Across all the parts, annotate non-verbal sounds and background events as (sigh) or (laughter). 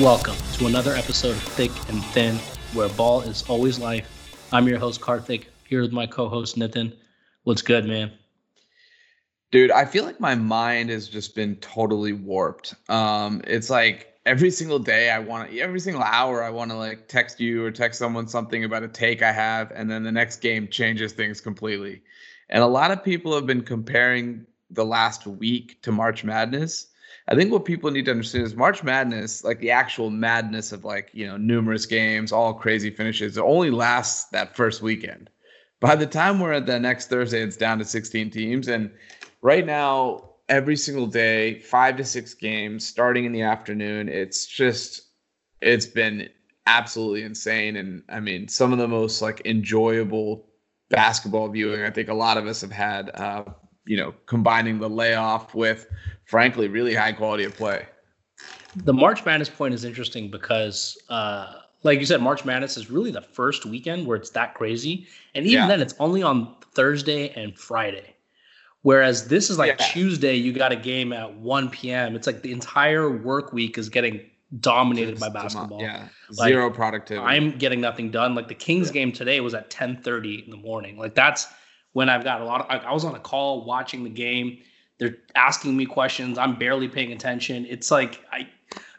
Welcome to another episode of Thick and Thin, where ball is always life. I'm your host, Karthik, here with my co host, Nitin. What's good, man? Dude, I feel like my mind has just been totally warped. Um, it's like every single day I want to, every single hour I want to like text you or text someone something about a take I have, and then the next game changes things completely. And a lot of people have been comparing the last week to March Madness. I think what people need to understand is March Madness, like the actual madness of like, you know, numerous games, all crazy finishes, it only lasts that first weekend. By the time we're at the next Thursday, it's down to 16 teams. And right now, every single day, five to six games starting in the afternoon. It's just, it's been absolutely insane. And I mean, some of the most like enjoyable basketball viewing I think a lot of us have had, uh, you know, combining the layoff with frankly, really high quality of play. The March Madness point is interesting because, uh, like you said, March Madness is really the first weekend where it's that crazy, and even yeah. then, it's only on Thursday and Friday. Whereas this is like yeah. Tuesday, you got a game at 1 p.m. It's like the entire work week is getting dominated by basketball. Yeah, like, zero productivity. I'm getting nothing done. Like the Kings yeah. game today was at 10:30 in the morning. Like that's when I've got a lot of. I, I was on a call watching the game they're asking me questions. I'm barely paying attention. It's like I,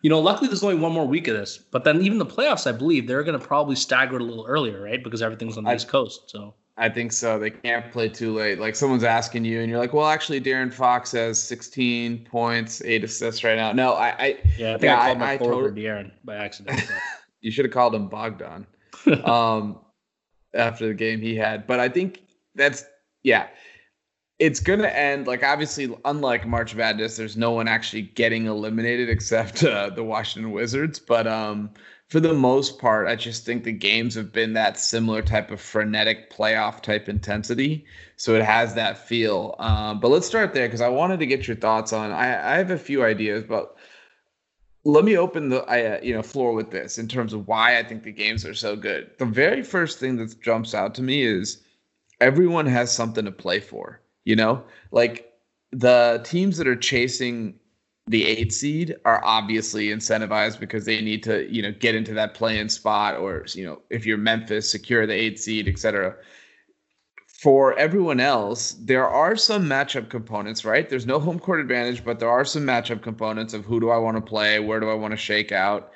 you know, luckily there's only one more week of this. But then even the playoffs, I believe they're going to probably stagger it a little earlier, right? Because everything's on the I, East Coast. So I think so. They can't play too late. Like someone's asking you, and you're like, "Well, actually, De'Aaron Fox has 16 points, eight assists right now." No, I, I yeah, I think yeah, I called my I, forward totally, De'Aaron by accident. (laughs) you should have called him Bogdan (laughs) um, after the game he had. But I think that's yeah it's going to end like obviously unlike march madness there's no one actually getting eliminated except uh, the washington wizards but um, for the most part i just think the games have been that similar type of frenetic playoff type intensity so it has that feel. Um, but let's start there because i wanted to get your thoughts on I, I have a few ideas but let me open the uh, you know floor with this in terms of why i think the games are so good. The very first thing that jumps out to me is everyone has something to play for you know, like the teams that are chasing the eight seed are obviously incentivized because they need to, you know, get into that play-in spot, or you know, if you're Memphis, secure the eight seed, et cetera. For everyone else, there are some matchup components, right? There's no home court advantage, but there are some matchup components of who do I want to play, where do I want to shake out.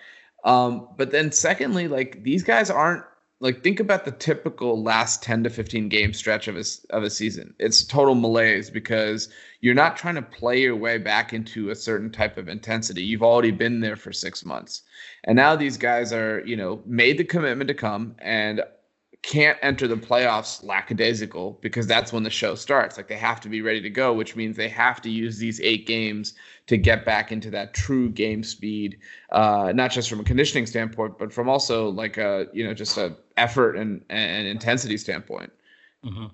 Um, but then, secondly, like these guys aren't like think about the typical last 10 to 15 game stretch of a, of a season. It's total malaise because you're not trying to play your way back into a certain type of intensity. You've already been there for six months. And now these guys are you know made the commitment to come and can't enter the playoffs lackadaisical because that's when the show starts. Like they have to be ready to go, which means they have to use these eight games to get back into that true game speed, uh, not just from a conditioning standpoint, but from also like a you know just a effort and and intensity standpoint. Mm-hmm.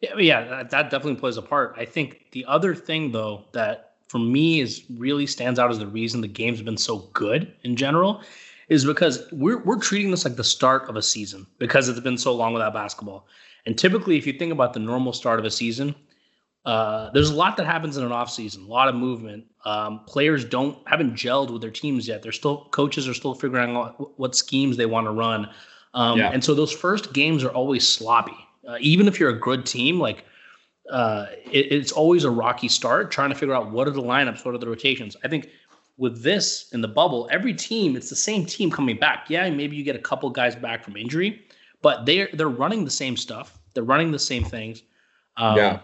Yeah, yeah, that, definitely plays a part. I think the other thing though that for me is really stands out as the reason the game's been so good in general is because we're we're treating this like the start of a season because it's been so long without basketball. And typically, if you think about the normal start of a season, uh, there's a lot that happens in an off season, a lot of movement. Um, players don't haven't gelled with their teams yet. They're still coaches are still figuring out what schemes they want to run, um, yeah. and so those first games are always sloppy. Uh, even if you're a good team, like uh, it, it's always a rocky start trying to figure out what are the lineups, what are the rotations. I think with this in the bubble, every team, it's the same team coming back. Yeah, maybe you get a couple guys back from injury, but they're they're running the same stuff. They're running the same things. Um, yeah.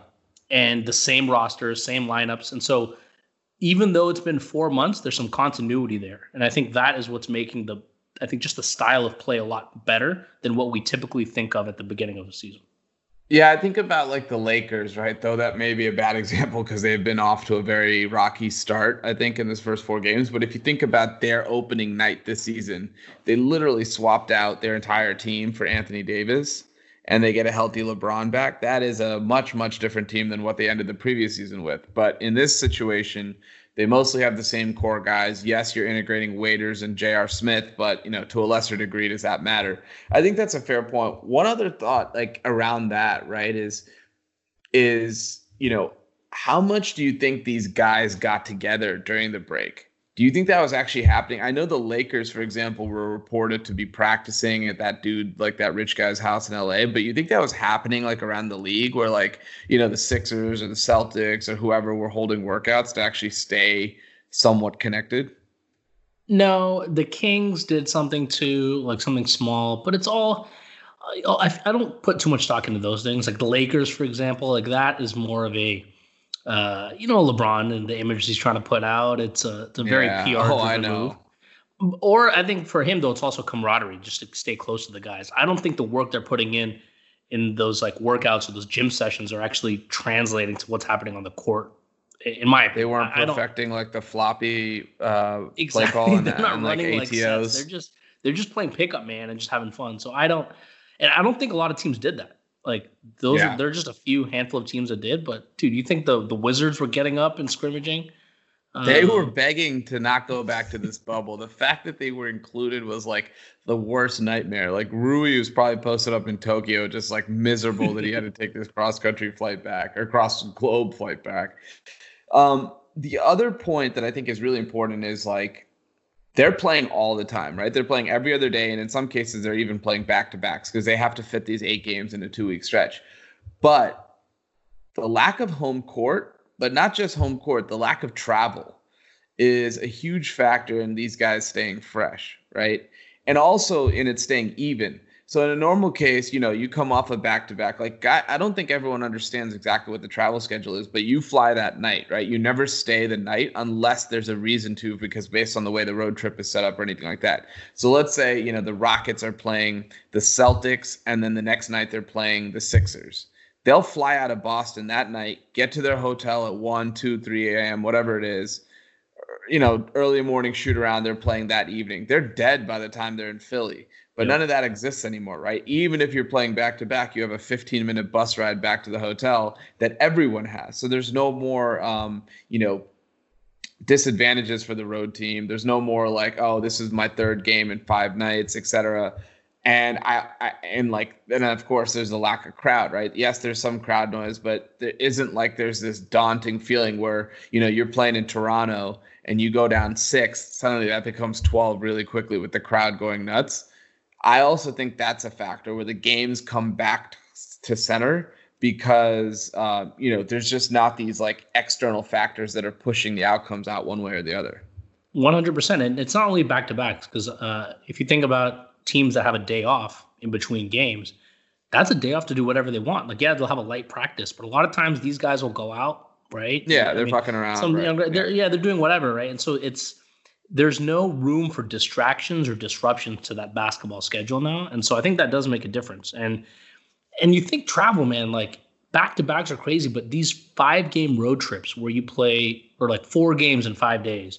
And the same rosters, same lineups. And so even though it's been four months, there's some continuity there. And I think that is what's making the I think just the style of play a lot better than what we typically think of at the beginning of the season. Yeah, I think about like the Lakers, right? Though that may be a bad (laughs) example because they've been off to a very rocky start, I think, in this first four games. But if you think about their opening night this season, they literally swapped out their entire team for Anthony Davis and they get a healthy LeBron back. That is a much, much different team than what they ended the previous season with. But in this situation, they mostly have the same core guys. Yes, you're integrating Waiters and J.R. Smith, but you know, to a lesser degree, does that matter? I think that's a fair point. One other thought, like around that, right, is is you know, how much do you think these guys got together during the break? Do you think that was actually happening? I know the Lakers, for example, were reported to be practicing at that dude, like that rich guy's house in LA. But you think that was happening like around the league where like, you know, the Sixers or the Celtics or whoever were holding workouts to actually stay somewhat connected? No, the Kings did something too, like something small, but it's all. I, I don't put too much stock into those things. Like the Lakers, for example, like that is more of a uh, you know, LeBron and the image he's trying to put out. It's a, it's a very yeah. PR. Oh, I know. Move. Or I think for him though, it's also camaraderie, just to stay close to the guys. I don't think the work they're putting in in those like workouts or those gym sessions are actually translating to what's happening on the court. In my opinion, they weren't perfecting like the floppy uh, exactly. play call (laughs) and, they're not and, running like, ATOs. Like they're just they're just playing pickup man and just having fun. So I don't, and I don't think a lot of teams did that. Like those, yeah. are just a few handful of teams that did. But dude, you think the the Wizards were getting up and scrimmaging? They um, were begging to not go back to this bubble. The fact that they were included was like the worst nightmare. Like Rui was probably posted up in Tokyo, just like miserable that he had to take this cross country flight back or cross globe flight back. Um, the other point that I think is really important is like they're playing all the time, right? They're playing every other day, and in some cases, they're even playing back to backs because they have to fit these eight games in a two week stretch. But the lack of home court, but not just home court, the lack of travel is a huge factor in these guys staying fresh, right? And also in it staying even. So in a normal case, you know, you come off a back to back. Like I don't think everyone understands exactly what the travel schedule is, but you fly that night, right? You never stay the night unless there's a reason to, because based on the way the road trip is set up or anything like that. So let's say, you know, the Rockets are playing the Celtics, and then the next night they're playing the Sixers. They'll fly out of Boston that night, get to their hotel at 1, 2, 3 a.m., whatever it is. You know, early morning shoot around, they're playing that evening. They're dead by the time they're in Philly. But none of that exists anymore, right? Even if you're playing back to back, you have a 15 minute bus ride back to the hotel that everyone has. So there's no more, um, you know, disadvantages for the road team. There's no more like, oh, this is my third game in five nights, etc. And I, I, and like, then of course there's a lack of crowd, right? Yes, there's some crowd noise, but there isn't like there's this daunting feeling where you know you're playing in Toronto and you go down six, suddenly that becomes 12 really quickly with the crowd going nuts I also think that's a factor where the games come back to center because uh, you know there's just not these like external factors that are pushing the outcomes out one way or the other. One hundred percent, and it's not only back to backs because uh, if you think about teams that have a day off in between games, that's a day off to do whatever they want. Like yeah, they'll have a light practice, but a lot of times these guys will go out, right? Yeah, they're mean, fucking around. Some, right? you know, they're, yeah, they're doing whatever, right? And so it's there's no room for distractions or disruptions to that basketball schedule now. And so I think that does make a difference. And and you think travel, man, like back to backs are crazy, but these five game road trips where you play or like four games in five days,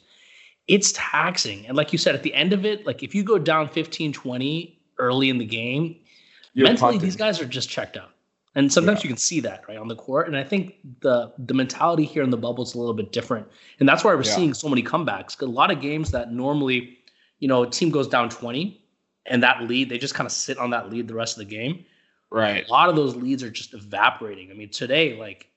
it's taxing. And like you said, at the end of it, like if you go down 15, 20 early in the game, You're mentally punted. these guys are just checked out. And sometimes yeah. you can see that right on the court. And I think the the mentality here in the bubble is a little bit different. And that's why we're yeah. seeing so many comebacks. A lot of games that normally, you know, a team goes down 20 and that lead, they just kind of sit on that lead the rest of the game. Right. A lot of those leads are just evaporating. I mean, today, like,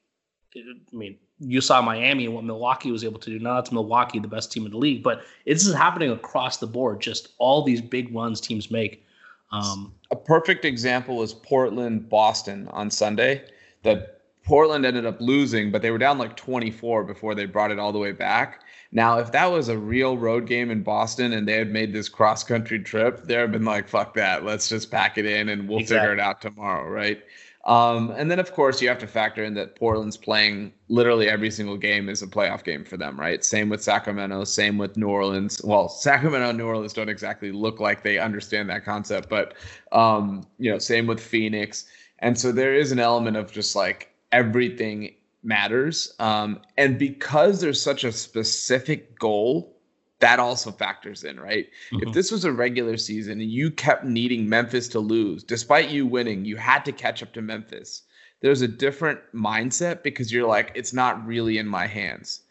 I mean, you saw Miami and what Milwaukee was able to do. Now that's Milwaukee, the best team in the league, but this is happening across the board. Just all these big runs teams make. Um, a perfect example is Portland Boston on Sunday. That Portland ended up losing, but they were down like 24 before they brought it all the way back. Now, if that was a real road game in Boston and they had made this cross country trip, they would have been like, fuck that. Let's just pack it in and we'll exactly. figure it out tomorrow, right? Um, and then, of course, you have to factor in that Portland's playing literally every single game is a playoff game for them, right? Same with Sacramento, same with New Orleans. Well, (laughs) Sacramento and New Orleans don't exactly look like they understand that concept, but um, you know, same with Phoenix. And so there is an element of just like everything matters. Um, and because there's such a specific goal that also factors in, right? Mm-hmm. If this was a regular season and you kept needing Memphis to lose, despite you winning, you had to catch up to Memphis. There's a different mindset because you're like, it's not really in my hands,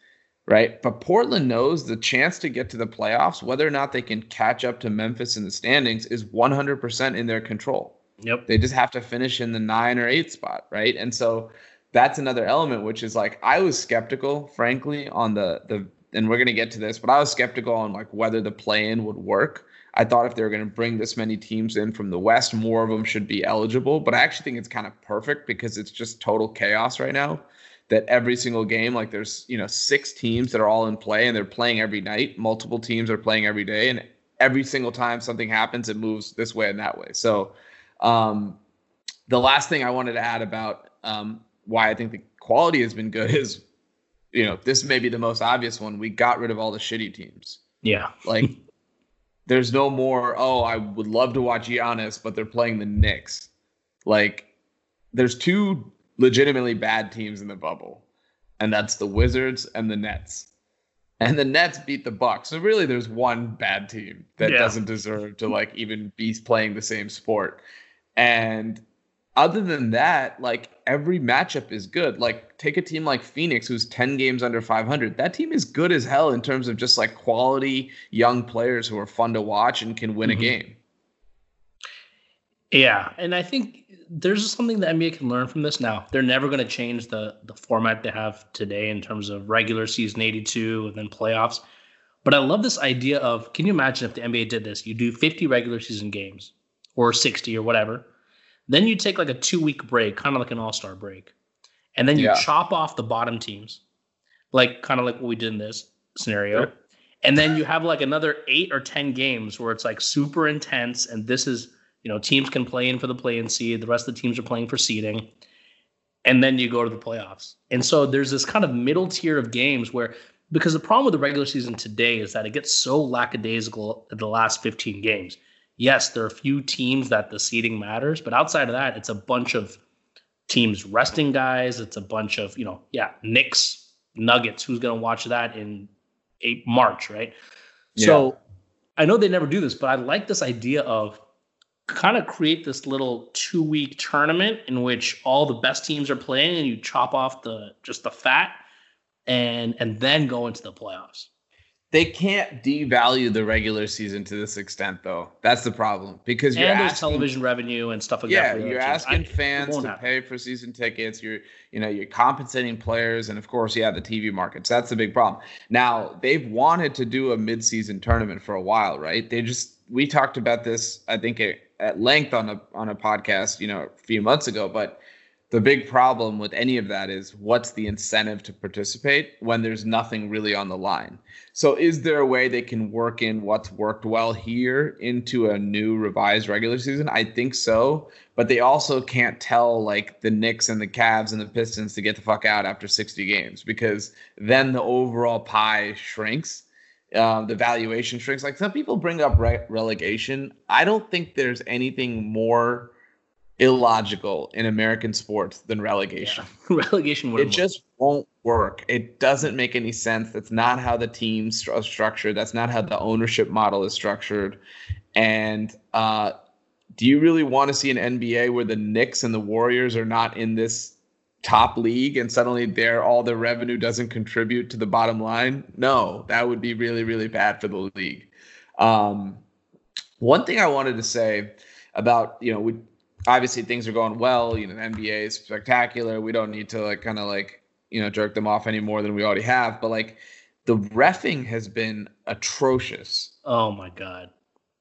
right? But Portland knows the chance to get to the playoffs, whether or not they can catch up to Memphis in the standings, is 100% in their control. Yep. They just have to finish in the nine or eight spot, right? And so that's another element, which is like I was skeptical, frankly, on the the and we're gonna get to this, but I was skeptical on like whether the play-in would work. I thought if they were going to bring this many teams in from the West, more of them should be eligible. But I actually think it's kind of perfect because it's just total chaos right now. That every single game, like there's you know six teams that are all in play and they're playing every night. Multiple teams are playing every day, and every single time something happens, it moves this way and that way. So, um, the last thing I wanted to add about um, why I think the quality has been good (laughs) is, you know, this may be the most obvious one. We got rid of all the shitty teams. Yeah. Like (laughs) there's no more, oh, I would love to watch Giannis, but they're playing the Knicks. Like, there's two legitimately bad teams in the bubble, and that's the Wizards and the Nets. And the Nets beat the Bucks. So really there's one bad team that yeah. doesn't deserve to like even be playing the same sport. And other than that, like every matchup is good. Like take a team like Phoenix, who's 10 games under 500. That team is good as hell in terms of just like quality young players who are fun to watch and can win mm-hmm. a game. Yeah, and I think there's something the NBA can learn from this. Now they're never going to change the the format they have today in terms of regular season 82 and then playoffs. But I love this idea of can you imagine if the NBA did this? You do 50 regular season games or 60 or whatever then you take like a two week break, kind of like an all star break. And then you yeah. chop off the bottom teams, like kind of like what we did in this scenario. And then you have like another eight or 10 games where it's like super intense. And this is, you know, teams can play in for the play-in seed. The rest of the teams are playing for seeding. And then you go to the playoffs. And so there's this kind of middle tier of games where, because the problem with the regular season today is that it gets so lackadaisical at the last 15 games yes, there are a few teams that the seeding matters, but outside of that, it's a bunch of teams resting guys. It's a bunch of, you know, yeah, Knicks, Nuggets. Who's going to watch that in eight March, right? Yeah. So I know they never do this, but I like this idea of kind of create this little two week tournament in which all the best teams are playing and you chop off the just the fat and and then go into the playoffs. They can't devalue the regular season to this extent, though. That's the problem because you're and there's asking, television revenue and stuff like yeah, that. Yeah, you're asking I, fans to happen. pay for season tickets. You're, you know, you're compensating players, and of course, yeah, the TV markets. That's the big problem. Now they've wanted to do a midseason tournament for a while, right? They just we talked about this, I think, at length on a on a podcast, you know, a few months ago, but the big problem with any of that is what's the incentive to participate when there's nothing really on the line. So, is there a way they can work in what's worked well here into a new revised regular season? I think so, but they also can't tell like the Knicks and the Cavs and the Pistons to get the fuck out after 60 games because then the overall pie shrinks. Um, the valuation shrinks. Like some people bring up re- relegation. I don't think there's anything more illogical in American sports than relegation. Yeah. (laughs) relegation it just won't work. It doesn't make any sense. That's not how the team's st- structured. That's not how the ownership model is structured. And uh, do you really want to see an NBA where the Knicks and the Warriors are not in this top league and suddenly their all the revenue doesn't contribute to the bottom line? No, that would be really really bad for the league. Um, one thing I wanted to say about you know we obviously things are going well. You know, the NBA is spectacular. We don't need to like kind of like you know jerk them off any more than we already have. But like the refing has been atrocious. Oh my god.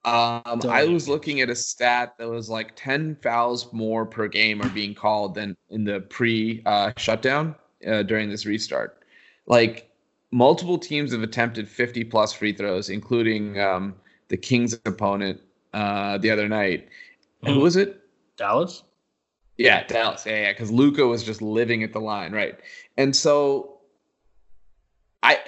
Um, I was looking at a stat that was like 10 fouls more per game are being called than in the pre uh, shutdown uh, during this restart. Like multiple teams have attempted 50 plus free throws, including um, the Kings' opponent uh, the other night. Mm. Who was it? Dallas? Yeah, Dallas. Yeah, yeah. Because Luka was just living at the line, right? And so, I,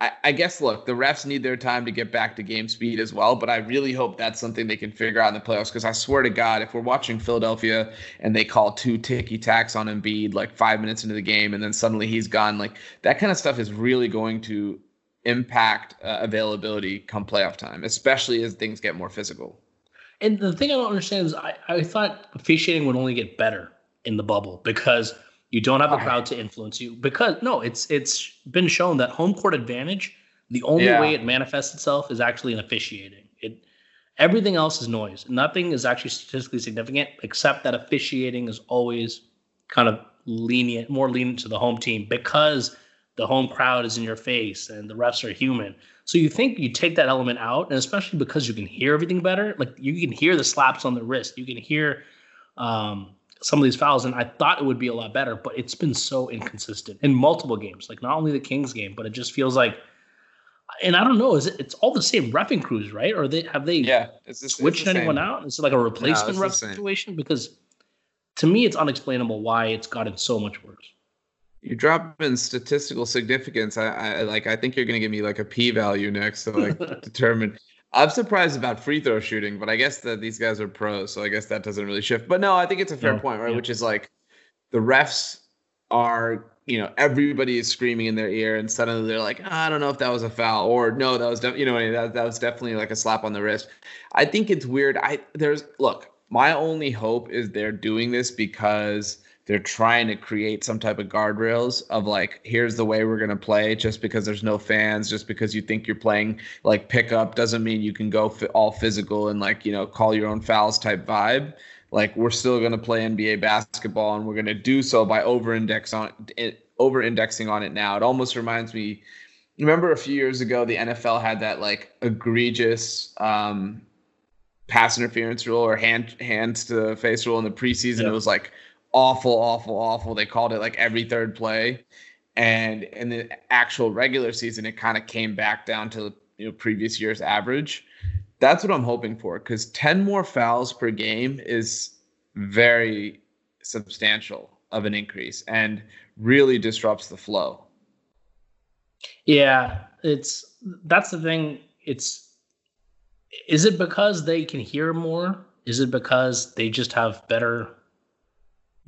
I, I guess look, the refs need their time to get back to game speed as well. But I really hope that's something they can figure out in the playoffs. Because I swear to God, if we're watching Philadelphia and they call two ticky tacks on Embiid like five minutes into the game, and then suddenly he's gone, like that kind of stuff is really going to impact uh, availability come playoff time, especially as things get more physical. And the thing I don't understand is I, I thought officiating would only get better in the bubble because you don't have a crowd to influence you. Because no, it's it's been shown that home court advantage, the only yeah. way it manifests itself is actually in officiating. It everything else is noise. Nothing is actually statistically significant except that officiating is always kind of lenient, more lenient to the home team because the home crowd is in your face and the refs are human. So you think you take that element out, and especially because you can hear everything better, like you can hear the slaps on the wrist, you can hear um, some of these fouls, and I thought it would be a lot better, but it's been so inconsistent in multiple games. Like not only the Kings game, but it just feels like, and I don't know, is it? It's all the same refing crews, right? Or they have they yeah it's just, switched it's anyone out? Is it like a replacement no, ref situation? Because to me, it's unexplainable why it's gotten so much worse you drop in statistical significance. I, I like. I think you're going to give me like a p value next to like (laughs) determine. I'm surprised about free throw shooting, but I guess that these guys are pros, so I guess that doesn't really shift. But no, I think it's a fair yeah, point, right? Yeah. Which is like the refs are, you know, everybody is screaming in their ear, and suddenly they're like, oh, I don't know if that was a foul, or no, that was, de- you know, that that was definitely like a slap on the wrist. I think it's weird. I there's look, my only hope is they're doing this because they're trying to create some type of guardrails of like here's the way we're going to play. Just because there's no fans just because you think you're playing like pickup doesn't mean you can go all physical and like you know call your own fouls type vibe. Like we're still going to play nba basketball and we're going to do so by over index on it over indexing on it now. It almost reminds me remember a few years ago the nfl had that like egregious um pass interference rule or hand hands to face rule in the preseason? It was like awful, awful, awful. They called it like every third play. And in the actual regular season, it kind of came back down to you know previous year's average. That's what I'm hoping for because 10 more fouls per game is very substantial of an increase and really disrupts the flow. Yeah, it's that's the thing. It's is it because they can hear more? Is it because they just have better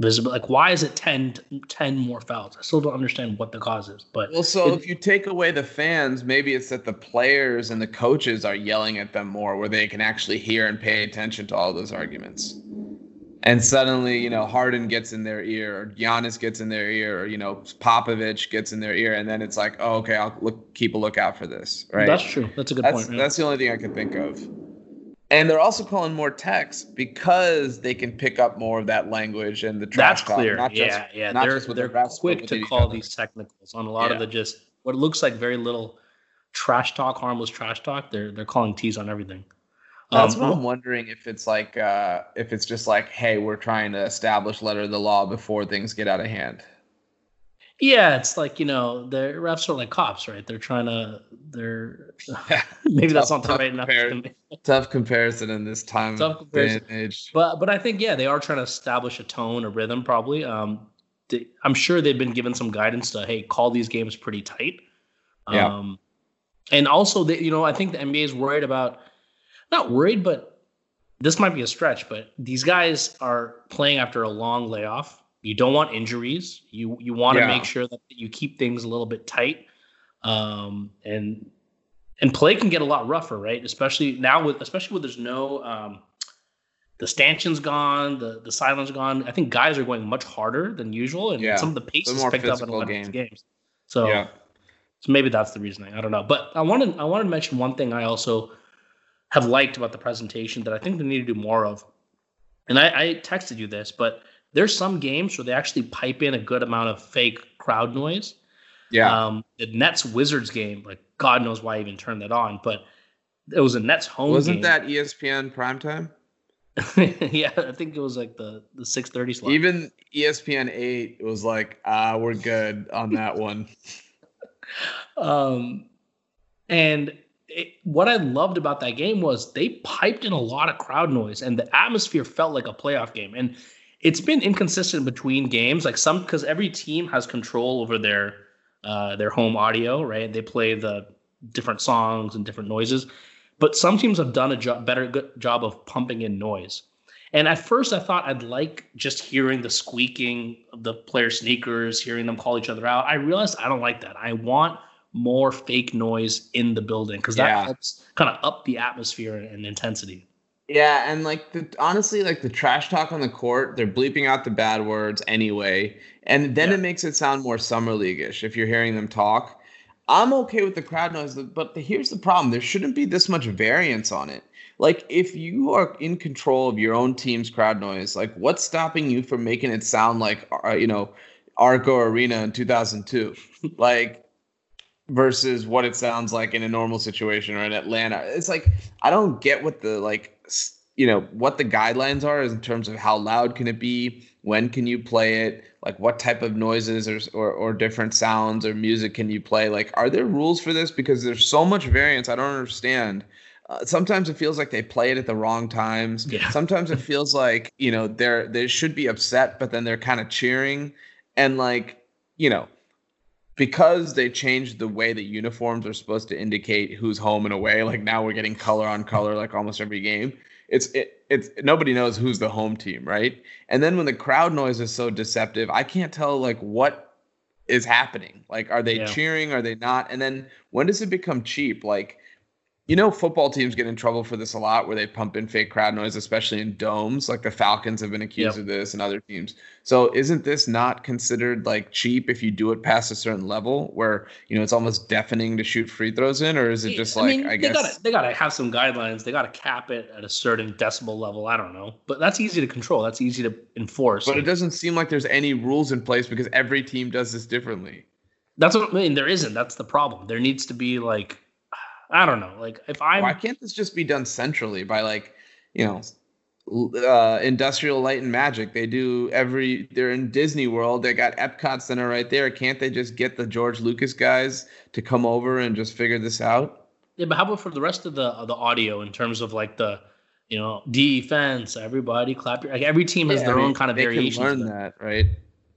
visible. Like, why is it 10, 10 more fouls? I still don't understand what the cause is. But well, so it, if you take away the fans, maybe it's that the players and the coaches are yelling at them more, where they can actually hear and pay attention to all those arguments. And suddenly, you know, Harden gets in their ear, or Giannis gets in their ear, or you know, Popovich gets in their ear, and then it's like, oh, okay, I'll look, keep a lookout for this, right? That's true. That's a good that's, point. Yeah. That's the only thing I can think of. And they're also calling more techs because they can pick up more of that language and the trash That's clear. Not yeah, just, yeah. Not they're they're the quick to call these technicals on a lot yeah. of the just what looks like very little trash talk, harmless trash talk. They're they're calling teas on everything. That's um, what I'm wondering if it's like uh, if it's just like, hey, we're trying to establish letter of the law before things get out of hand. Yeah, it's like you know the refs are like cops, right? They're trying to they're (laughs) (laughs) maybe tough, that's not the right compare, enough. (laughs) Tough comparison in this time tough comparison. age. But but I think yeah, they are trying to establish a tone, a rhythm, probably. Um, they, I'm sure they've been given some guidance to hey, call these games pretty tight. Yeah. Um, and also, they, you know, I think the NBA is worried about not worried, but this might be a stretch. But these guys are playing after a long layoff you don't want injuries. You you want to yeah. make sure that you keep things a little bit tight. Um, and and play can get a lot rougher, right? Especially now with especially with there's no um, the stanchion's gone, the the silence gone. I think guys are going much harder than usual, and yeah. some of the pace is picked up in a lot game. of these games. So, yeah. so maybe that's the reasoning. I don't know, but I wanted I wanted to mention one thing I also have liked about the presentation that I think they need to do more of. And I, I texted you this, but there's some games where they actually pipe in a good amount of fake crowd noise. Yeah. Um, the Nets Wizards game, like God knows why I even turned that on, but it was a Nets home. Game. Wasn't game. that ESPN primetime? (laughs) yeah, I think it was like the the six thirty slot. Even ESPN eight was like, ah, we're good on that (laughs) one. um, and it, what I loved about that game was they piped in a lot of crowd noise, and the atmosphere felt like a playoff game. And it's been inconsistent between games. Like some, because every team has control over their uh, their home audio, right? They play the different songs and different noises, but some teams have done a jo- better good job of pumping in noise. And at first, I thought I'd like just hearing the squeaking of the player sneakers, hearing them call each other out. I realized I don't like that. I want more fake noise in the building because that yeah. helps kind of up the atmosphere and intensity. Yeah, and like the honestly, like the trash talk on the court, they're bleeping out the bad words anyway, and then yeah. it makes it sound more summer leagueish if you're hearing them talk. I'm okay with the crowd noise, but the, here's the problem: there shouldn't be this much variance on it. Like, if you are in control of your own team's crowd noise, like, what's stopping you from making it sound like, uh, you know, Arco Arena in 2002? (laughs) like, versus what it sounds like in a normal situation or in Atlanta. It's like I don't get what the like you know what the guidelines are in terms of how loud can it be, when can you play it, like what type of noises or or, or different sounds or music can you play. Like, are there rules for this? Because there's so much variance. I don't understand. Uh, sometimes it feels like they play it at the wrong times. Yeah. (laughs) Sometimes it feels like you know they're they should be upset, but then they're kind of cheering, and like you know because they changed the way that uniforms are supposed to indicate who's home and away. Like now we're getting color on color like almost every game. It's it, it's nobody knows who's the home team, right? And then when the crowd noise is so deceptive, I can't tell like what is happening. Like are they yeah. cheering? Are they not? And then when does it become cheap? Like you know, football teams get in trouble for this a lot where they pump in fake crowd noise, especially in domes. Like the Falcons have been accused yep. of this and other teams. So isn't this not considered like cheap if you do it past a certain level where, you know, it's almost deafening to shoot free throws in? Or is it just I like, mean, I they guess. Gotta, they got to have some guidelines. They got to cap it at a certain decibel level. I don't know. But that's easy to control. That's easy to enforce. But it doesn't seem like there's any rules in place because every team does this differently. That's what I mean. There isn't. That's the problem. There needs to be like I don't know. Like if I why can't this just be done centrally by like you know uh, Industrial Light and Magic? They do every. They're in Disney World. They got Epcot Center right there. Can't they just get the George Lucas guys to come over and just figure this out? Yeah, but how about for the rest of the of the audio in terms of like the you know defense? Everybody clap your like every team has yeah, their I mean, own kind of variation. Learn that, right?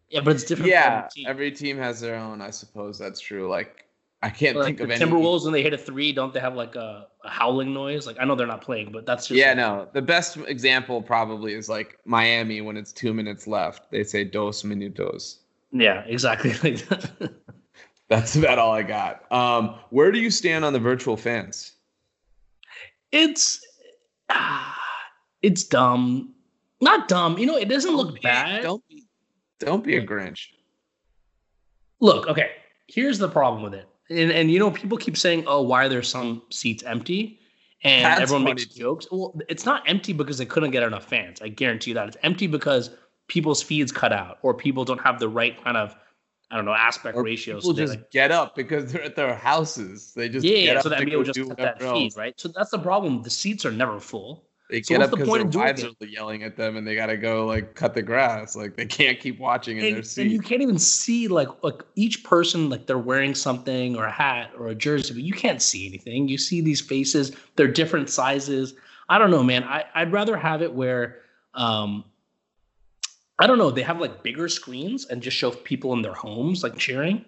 Yeah, but it's different. Yeah, every team. every team has their own. I suppose that's true. Like I can't like think of any. Timberwolves when they hit a three, don't they have like a, a, howling noise? Like I know they're not playing, but that's just yeah. Like, no, the best example probably is like Miami when it's two minutes left. They say dos minutos. Yeah, exactly. (laughs) that's about all I got. Um, where do you stand on the virtual fans? It's ah, it's dumb. Not dumb. You know, it doesn't don't look be, bad. Don't be, don't be a Grinch. Look, okay. Here's the problem with it and and you know people keep saying, "Oh, why are there some seats empty?" And That's everyone makes jokes. Well, it's not empty because they couldn't get enough fans. I guarantee you that it's empty because people's feeds cut out or people don't have the right kind of I don't know aspect or ratios. People so just like, get up because they're at their houses. They just yeah, so that will just cut that feed, right? So that's the problem. The seats are never full. They so get up because the their wives are yelling at them, and they got to go like cut the grass. Like they can't keep watching in and, their seat. And you can't even see like like each person like they're wearing something or a hat or a jersey, but you can't see anything. You see these faces. They're different sizes. I don't know, man. I I'd rather have it where, um, I don't know. They have like bigger screens and just show people in their homes like cheering.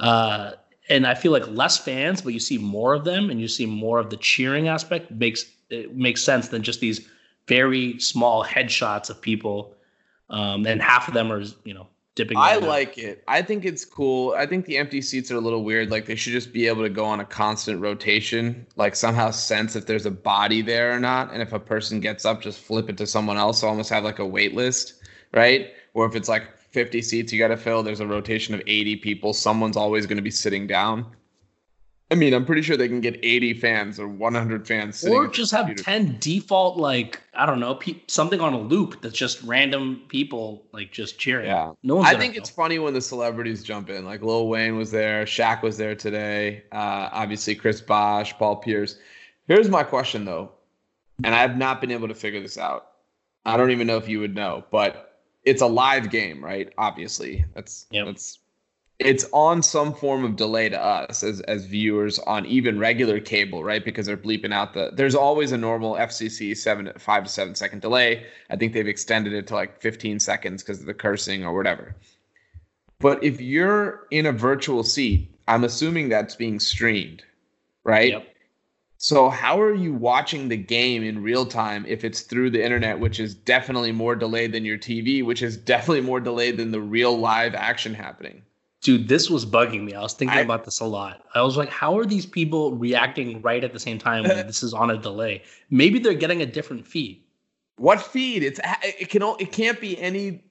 Uh, and I feel like less fans, but you see more of them, and you see more of the cheering aspect makes it makes sense than just these very small headshots of people, um, and half of them are you know dipping. I like it. I think it's cool. I think the empty seats are a little weird. Like they should just be able to go on a constant rotation. Like somehow sense if there's a body there or not, and if a person gets up, just flip it to someone else. So almost have like a wait list, right? Or if it's like 50 seats you got to fill, there's a rotation of 80 people. Someone's always going to be sitting down. I mean, I'm pretty sure they can get 80 fans or 100 fans. Or just have 10 default, like, I don't know, pe- something on a loop that's just random people, like, just cheering. Yeah. No one's I think know. it's funny when the celebrities jump in. Like, Lil Wayne was there, Shaq was there today, uh, obviously, Chris Bosh, Paul Pierce. Here's my question, though, and I have not been able to figure this out. I don't even know if you would know, but it's a live game, right? Obviously. That's, yep. that's, it's on some form of delay to us as as viewers on even regular cable, right? Because they're bleeping out the. There's always a normal FCC seven five to seven second delay. I think they've extended it to like 15 seconds because of the cursing or whatever. But if you're in a virtual seat, I'm assuming that's being streamed, right? Yep. So how are you watching the game in real time if it's through the internet, which is definitely more delayed than your TV, which is definitely more delayed than the real live action happening? Dude, this was bugging me. I was thinking I, about this a lot. I was like, how are these people reacting right at the same time when (laughs) this is on a delay? Maybe they're getting a different feed. What feed? It's it can it can't be any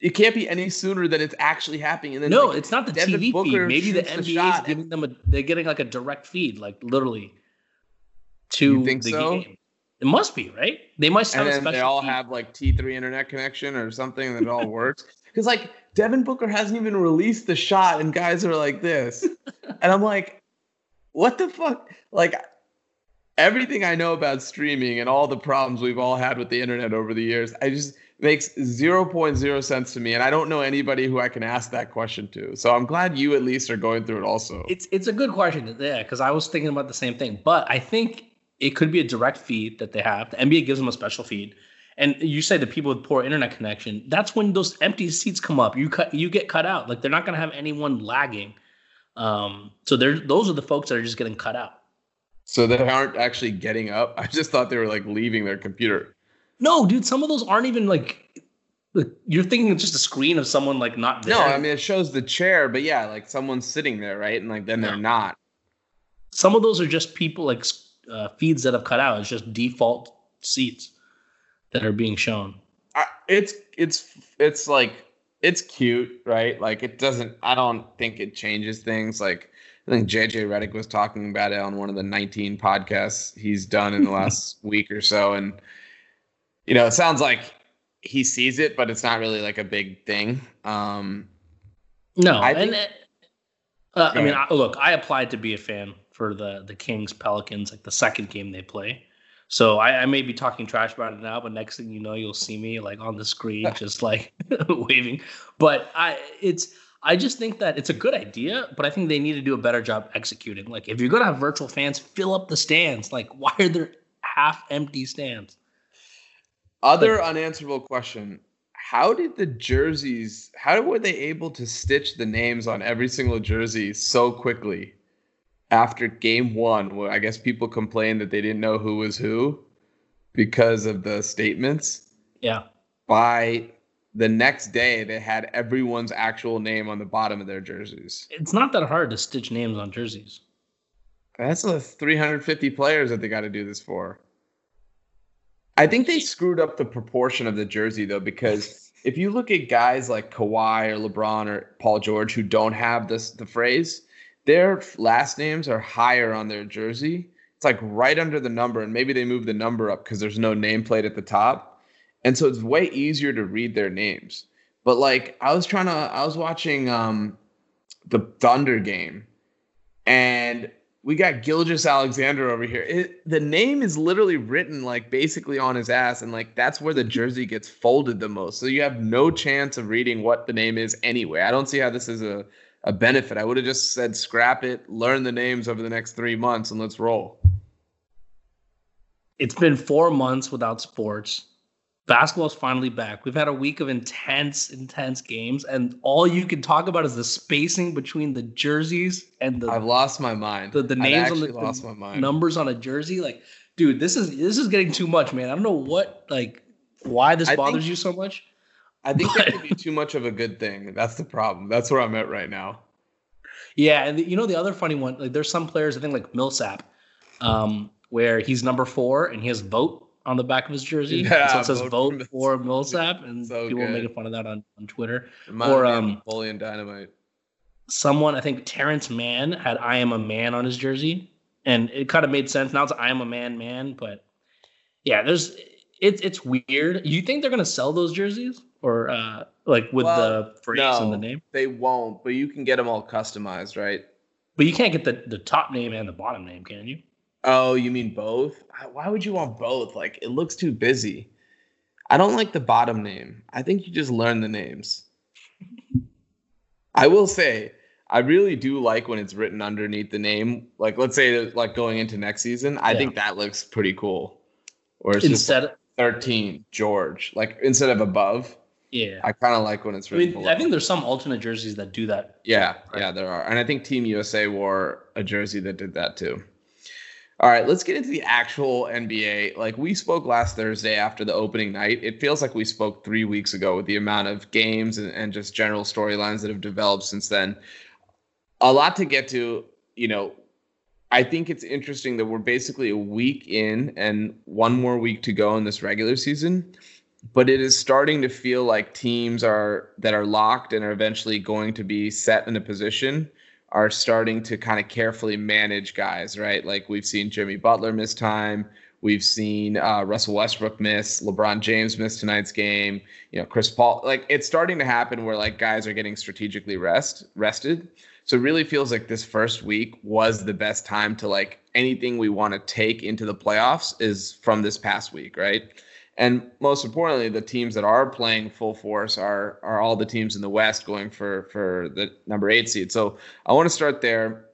it can't be any sooner than it's actually happening. And then no, like, it's not the Devin TV Booker feed. Maybe the NBA is giving them a they're getting like a direct feed, like literally to you think the so? game. It must be right. They must have. And they all feed. have like T three internet connection or something that all works. (laughs) because like Devin Booker hasn't even released the shot, and guys are like this, and I'm like, what the fuck? Like everything I know about streaming and all the problems we've all had with the internet over the years, I just makes 0.0 sense to me and I don't know anybody who I can ask that question to. So I'm glad you at least are going through it also. It's it's a good question. Yeah, cuz I was thinking about the same thing. But I think it could be a direct feed that they have. The NBA gives them a special feed. And you say the people with poor internet connection, that's when those empty seats come up. You cut you get cut out. Like they're not going to have anyone lagging. Um so there those are the folks that are just getting cut out. So they aren't actually getting up. (laughs) I just thought they were like leaving their computer. No, dude, some of those aren't even like, like you're thinking it's just a screen of someone like not there. No, I mean it shows the chair, but yeah, like someone's sitting there, right? And like then they're not. Some of those are just people like uh, feeds that have cut out. It's just default seats that are being shown. I, it's it's it's like it's cute, right? Like it doesn't. I don't think it changes things. Like I think JJ Redick was talking about it on one of the 19 podcasts he's done in the (laughs) last week or so, and you know, it sounds like he sees it, but it's not really like a big thing. Um, no, I and think, uh, I mean, I, look, I applied to be a fan for the the Kings Pelicans, like the second game they play. So I, I, may be talking trash about it now, but next thing you know, you'll see me like on the screen, (laughs) just like (laughs) waving. But I, it's I just think that it's a good idea, but I think they need to do a better job executing. Like if you're gonna have virtual fans, fill up the stands. Like (laughs) why are there half empty stands? Other like, unanswerable question. How did the jerseys, how were they able to stitch the names on every single jersey so quickly after game one? Where I guess people complained that they didn't know who was who because of the statements. Yeah. By the next day, they had everyone's actual name on the bottom of their jerseys. It's not that hard to stitch names on jerseys. That's the 350 players that they got to do this for. I think they screwed up the proportion of the jersey though, because if you look at guys like Kawhi or LeBron or Paul George who don't have this the phrase, their last names are higher on their jersey. It's like right under the number, and maybe they move the number up because there's no nameplate at the top, and so it's way easier to read their names. But like I was trying to, I was watching um the Thunder game, and we got Gilgeous-Alexander over here. It, the name is literally written like basically on his ass, and like that's where the jersey gets folded the most. So you have no chance of reading what the name is anyway. I don't see how this is a, a benefit. I would have just said scrap it, learn the names over the next three months, and let's roll. It's been four months without sports basketball's finally back. We've had a week of intense, intense games, and all you can talk about is the spacing between the jerseys and the. I've lost my mind. The, the names on the, lost my mind. numbers on a jersey, like, dude, this is this is getting too much, man. I don't know what, like, why this I bothers think, you so much. I think but, that could be too much of a good thing. That's the problem. That's where I'm at right now. Yeah, and the, you know the other funny one, like, there's some players I think like Millsap, um, where he's number four and he has vote on the back of his jersey. Yeah, so it says vote, vote for Millsap, and so people good. making fun of that on, on Twitter. or um, Napoleon Dynamite. Someone, I think Terrence Mann had "I am a man" on his jersey, and it kind of made sense. Now it's "I am a man, man," but yeah, there's it's it's weird. You think they're gonna sell those jerseys, or uh, like with well, the phrase no, and the name? They won't, but you can get them all customized, right? But you can't get the the top name and the bottom name, can you? Oh, you mean both? Why would you want both? Like it looks too busy. I don't like the bottom name. I think you just learn the names. I will say, I really do like when it's written underneath the name. Like let's say like going into next season, I yeah. think that looks pretty cool. Or instead just like 13 George, like instead of above. Yeah. I kind of like when it's written. I, mean, I think there's some alternate jerseys that do that. Yeah, right? yeah, there are. And I think Team USA wore a jersey that did that too. All right, let's get into the actual NBA. Like we spoke last Thursday after the opening night. It feels like we spoke three weeks ago with the amount of games and, and just general storylines that have developed since then. A lot to get to. You know, I think it's interesting that we're basically a week in and one more week to go in this regular season. But it is starting to feel like teams are that are locked and are eventually going to be set in a position are starting to kind of carefully manage guys, right? Like we've seen Jimmy Butler miss time. We've seen uh, Russell Westbrook miss, LeBron James miss tonight's game. You know, Chris Paul. Like it's starting to happen where like guys are getting strategically rest rested. So it really feels like this first week was the best time to like anything we want to take into the playoffs is from this past week, right? And most importantly, the teams that are playing full force are are all the teams in the West going for for the number eight seed. So I want to start there.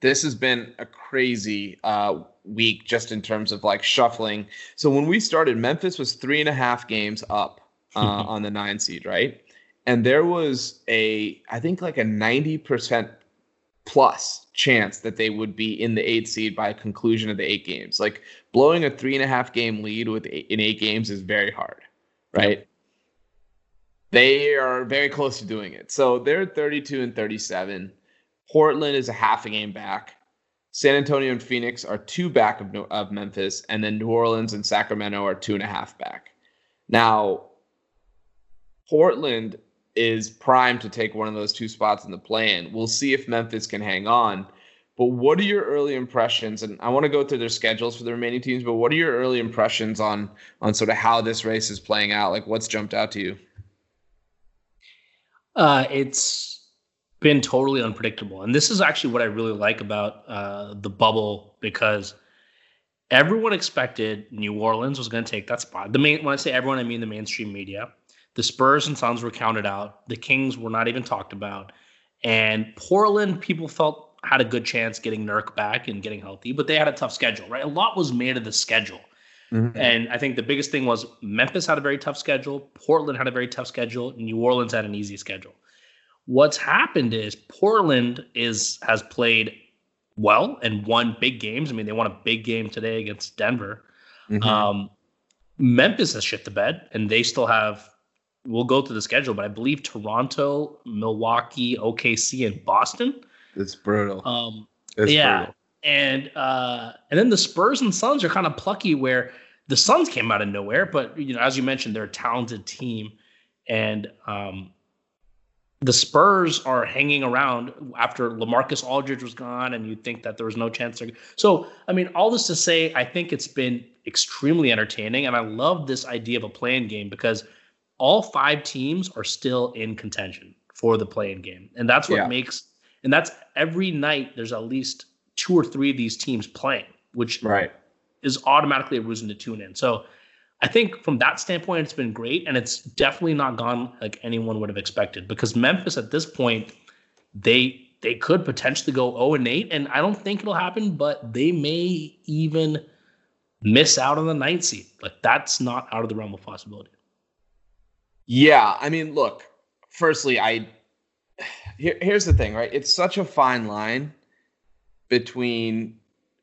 This has been a crazy uh, week just in terms of like shuffling. So when we started, Memphis was three and a half games up uh, (laughs) on the nine seed, right? And there was a, I think like a 90% plus chance that they would be in the eight seed by conclusion of the eight games. Like blowing a three and a half game lead with eight, in eight games is very hard, right? Yep. They are very close to doing it. So they're 32 and 37. Portland is a half a game back. San Antonio and Phoenix are two back of, of Memphis, and then New Orleans and Sacramento are two and a half back. Now, Portland is primed to take one of those two spots in the play-in. We'll see if Memphis can hang on. But what are your early impressions? And I want to go through their schedules for the remaining teams, but what are your early impressions on on sort of how this race is playing out? Like what's jumped out to you? Uh, it's been totally unpredictable. And this is actually what I really like about uh, the bubble because everyone expected New Orleans was going to take that spot. The main when I say everyone, I mean the mainstream media. The Spurs and Suns were counted out. The Kings were not even talked about. And Portland, people felt had a good chance getting Nurk back and getting healthy, but they had a tough schedule, right? A lot was made of the schedule. Mm-hmm. And I think the biggest thing was Memphis had a very tough schedule, Portland had a very tough schedule, New Orleans had an easy schedule. What's happened is Portland is has played well and won big games. I mean, they won a big game today against Denver. Mm-hmm. Um, Memphis has shit the bed, and they still have we'll go through the schedule, but I believe Toronto, Milwaukee, OKC, and Boston. It's brutal. Um, it's yeah, brutal. and uh, and then the Spurs and Suns are kind of plucky, where the Suns came out of nowhere, but you know, as you mentioned, they're a talented team, and um, the Spurs are hanging around after LaMarcus Aldridge was gone, and you think that there was no chance. To, so, I mean, all this to say, I think it's been extremely entertaining, and I love this idea of a play-in game because all five teams are still in contention for the play-in game. And that's what yeah. makes and that's every night there's at least two or three of these teams playing, which right. is automatically a reason to tune in. So I think from that standpoint, it's been great, and it's definitely not gone like anyone would have expected. Because Memphis at this point, they they could potentially go 0 and 8, and I don't think it'll happen, but they may even miss out on the ninth seed. Like that's not out of the realm of possibility. Yeah, I mean, look. Firstly, I here, here's the thing, right? It's such a fine line between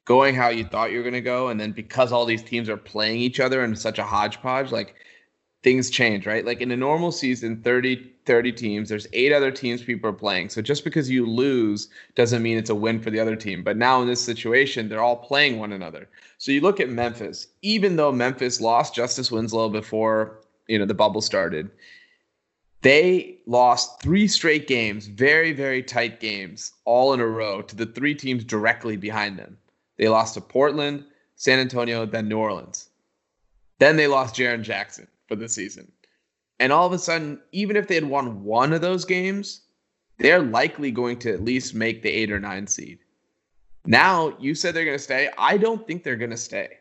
going how you thought you were going to go, and then because all these teams are playing each other in such a hodgepodge, like things change, right? Like in a normal season, 30, 30 teams, there's eight other teams people are playing. So just because you lose doesn't mean it's a win for the other team. But now in this situation, they're all playing one another. So you look at Memphis, even though Memphis lost Justice Winslow before you know the bubble started. They lost three straight games very very tight games all in a row to the three teams directly behind them. They lost to portland san antonio then new orleans. Then they lost Jaren Jackson for the season. And all of a sudden even if they had won one of those games they're likely going to at least make the eight or nine seed. Now you said they're going to stay. I don't think they're going to stay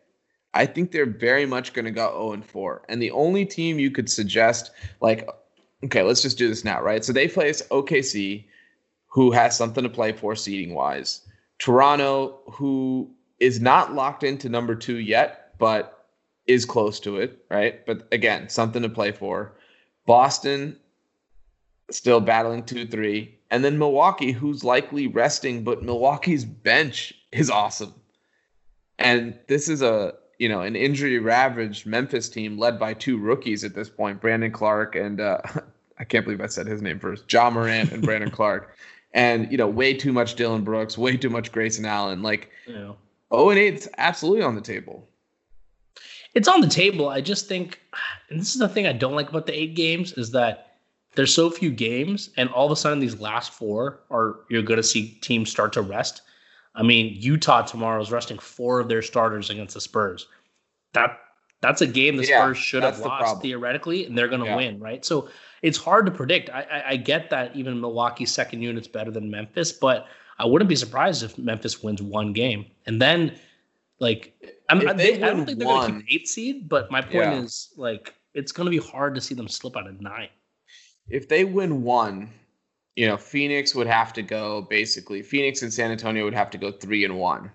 I think they're very much going to go 0 and 4. And the only team you could suggest, like, okay, let's just do this now, right? So they face OKC, who has something to play for seeding wise. Toronto, who is not locked into number two yet, but is close to it, right? But again, something to play for. Boston, still battling 2 3. And then Milwaukee, who's likely resting, but Milwaukee's bench is awesome. And this is a you know, an injury ravaged Memphis team led by two rookies at this point, Brandon Clarke and uh, (laughs) I can't believe I said his name first, Ja Morant and Brandon (laughs) Clarke, And, you know, way too much Dillon Brooks, way too much Grayson Allen. Like, yeah. 0 and eight's absolutely on the table. It's on the table. I just think, and this is the thing I don't like about the eight games, is that there's so few games, and all of a sudden these last four are you're going to see teams start to rest. I mean, Utah tomorrow is resting four of their starters against the Spurs. That that's a game the Spurs should have lost theoretically, and they're going to yeah. win, right? So it's hard to predict. I, I, I get that even Milwaukee's second unit's better than Memphis, but I wouldn't be surprised if Memphis wins one game, and then like I, mean, they I don't think they're going to keep eight seed, but my point yeah. is like it's going to be hard to see them slip out of nine. If they win one, you know, Phoenix would have to go basically. Phoenix and San Antonio would have to go three and one,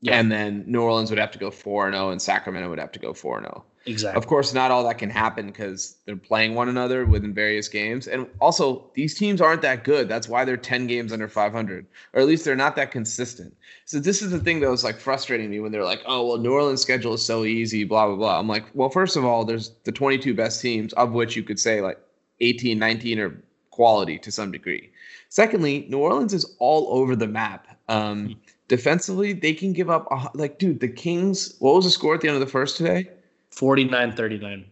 yeah. and then New Orleans would have to go four and zero, oh, and Sacramento would have to go four and zero. Oh. Exactly. Of course, not all that can happen because they're playing one another within various games, and also these teams aren't that good. That's why they're ten games under five hundred, or at least they're not that consistent. So this is the thing that was like frustrating me when they're like, "Oh, well, New Orleans' schedule is so easy," blah blah blah. I'm like, well, first of all, there's the 22 best teams, of which you could say like 18, 19 are quality to some degree. Secondly, New Orleans is all over the map. Um, hmm. defensively, they can give up a, like, dude, the Kings. What was the score at the end of the first today? 49-39.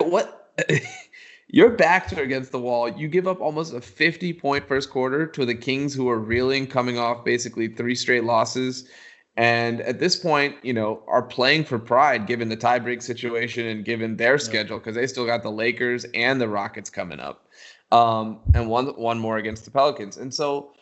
What? (laughs) Your backs are against the wall. You give up almost a 50 point first quarter to the Kings, who are reeling, coming off basically three straight losses. And at this point, you know, are playing for pride given the tiebreak situation and given their schedule because they still got the Lakers and the Rockets coming up um, and one one more against the Pelicans. And so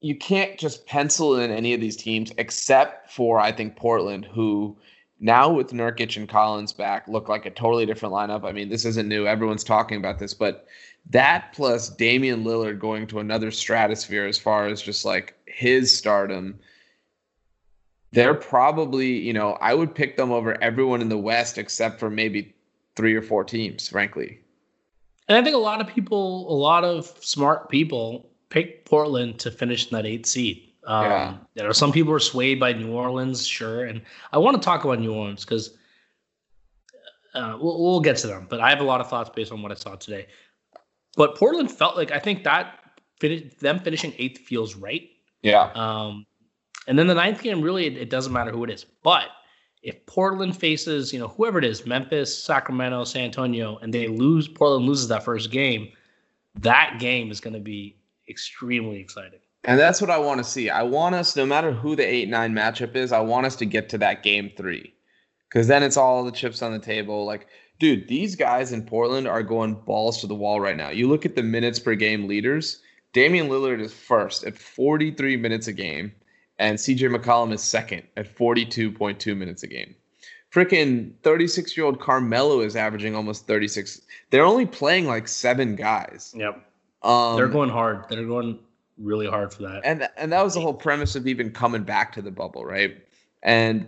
you can't just pencil in any of these teams except for I think Portland, who now with Nurkic and Collins back look like a totally different lineup. I mean, this isn't new; everyone's talking about this, but that plus Damian Lillard going to another stratosphere as far as just like his stardom. They're probably, you know, I would pick them over everyone in the West except for maybe three or four teams, frankly. And I think a lot of people, a lot of smart people, picked Portland to finish in that eighth seed. Um, yeah. You know, some people are swayed by New Orleans, sure, and I want to talk about New Orleans because uh, we'll, we'll get to them. But I have a lot of thoughts based on what I saw today. But Portland felt like I think that them finishing eighth feels right. Yeah. Um, and then the ninth game, really, it, it doesn't matter who it is. But if Portland faces, you know, whoever it is, Memphis, Sacramento, San Antonio, and they lose, Portland loses that first game, that game is going to be extremely exciting. And that's what I want to see. I want us, no matter who the 8 9 matchup is, I want us to get to that game three. Because then it's all the chips on the table. Like, dude, these guys in Portland are going balls to the wall right now. You look at the minutes per game leaders, Damian Lillard is first at 43 minutes a game and CJ McCollum is second at 42.2 minutes a game. Freaking 36 year old Carmelo is averaging almost 36. They're only playing like seven guys. Yep. Um, They're going hard. They're going really hard for that. And and that was the whole premise of even coming back to the bubble, right? And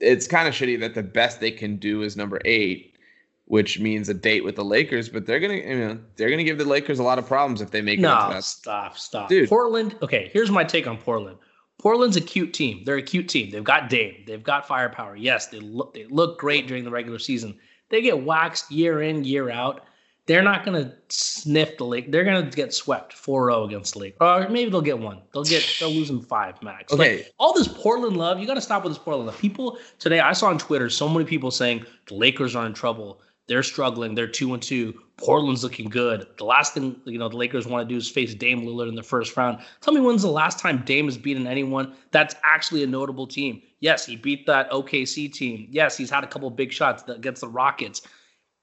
it's kind of shitty that the best they can do is number eight, which means a date with the Lakers. But they're gonna, you know, they're gonna give the Lakers a lot of problems if they make no, it. No, stop, stop, dude. Portland. Okay, here's my take on Portland. Portland's a cute team. They're a cute team. They've got Dame. They've got firepower. Yes, they look they look great during the regular season. They get waxed year in, year out. They're not going to sniff the lake. They're going to get swept 4-0 against the Lake. Or maybe they'll get one. They'll get they'll lose them 5 max. Okay. Like, all this Portland love, you got to stop with this Portland love. People today I saw on Twitter so many people saying the Lakers are in trouble. They're struggling. They're 2 and 2. Portland's looking good. The last thing you know the Lakers want to do is face Dame Lillard in the first round. Tell me when's the last time Dame has beaten anyone that's actually a notable team? Yes, he beat that OKC team. Yes, he's had a couple big shots against the Rockets.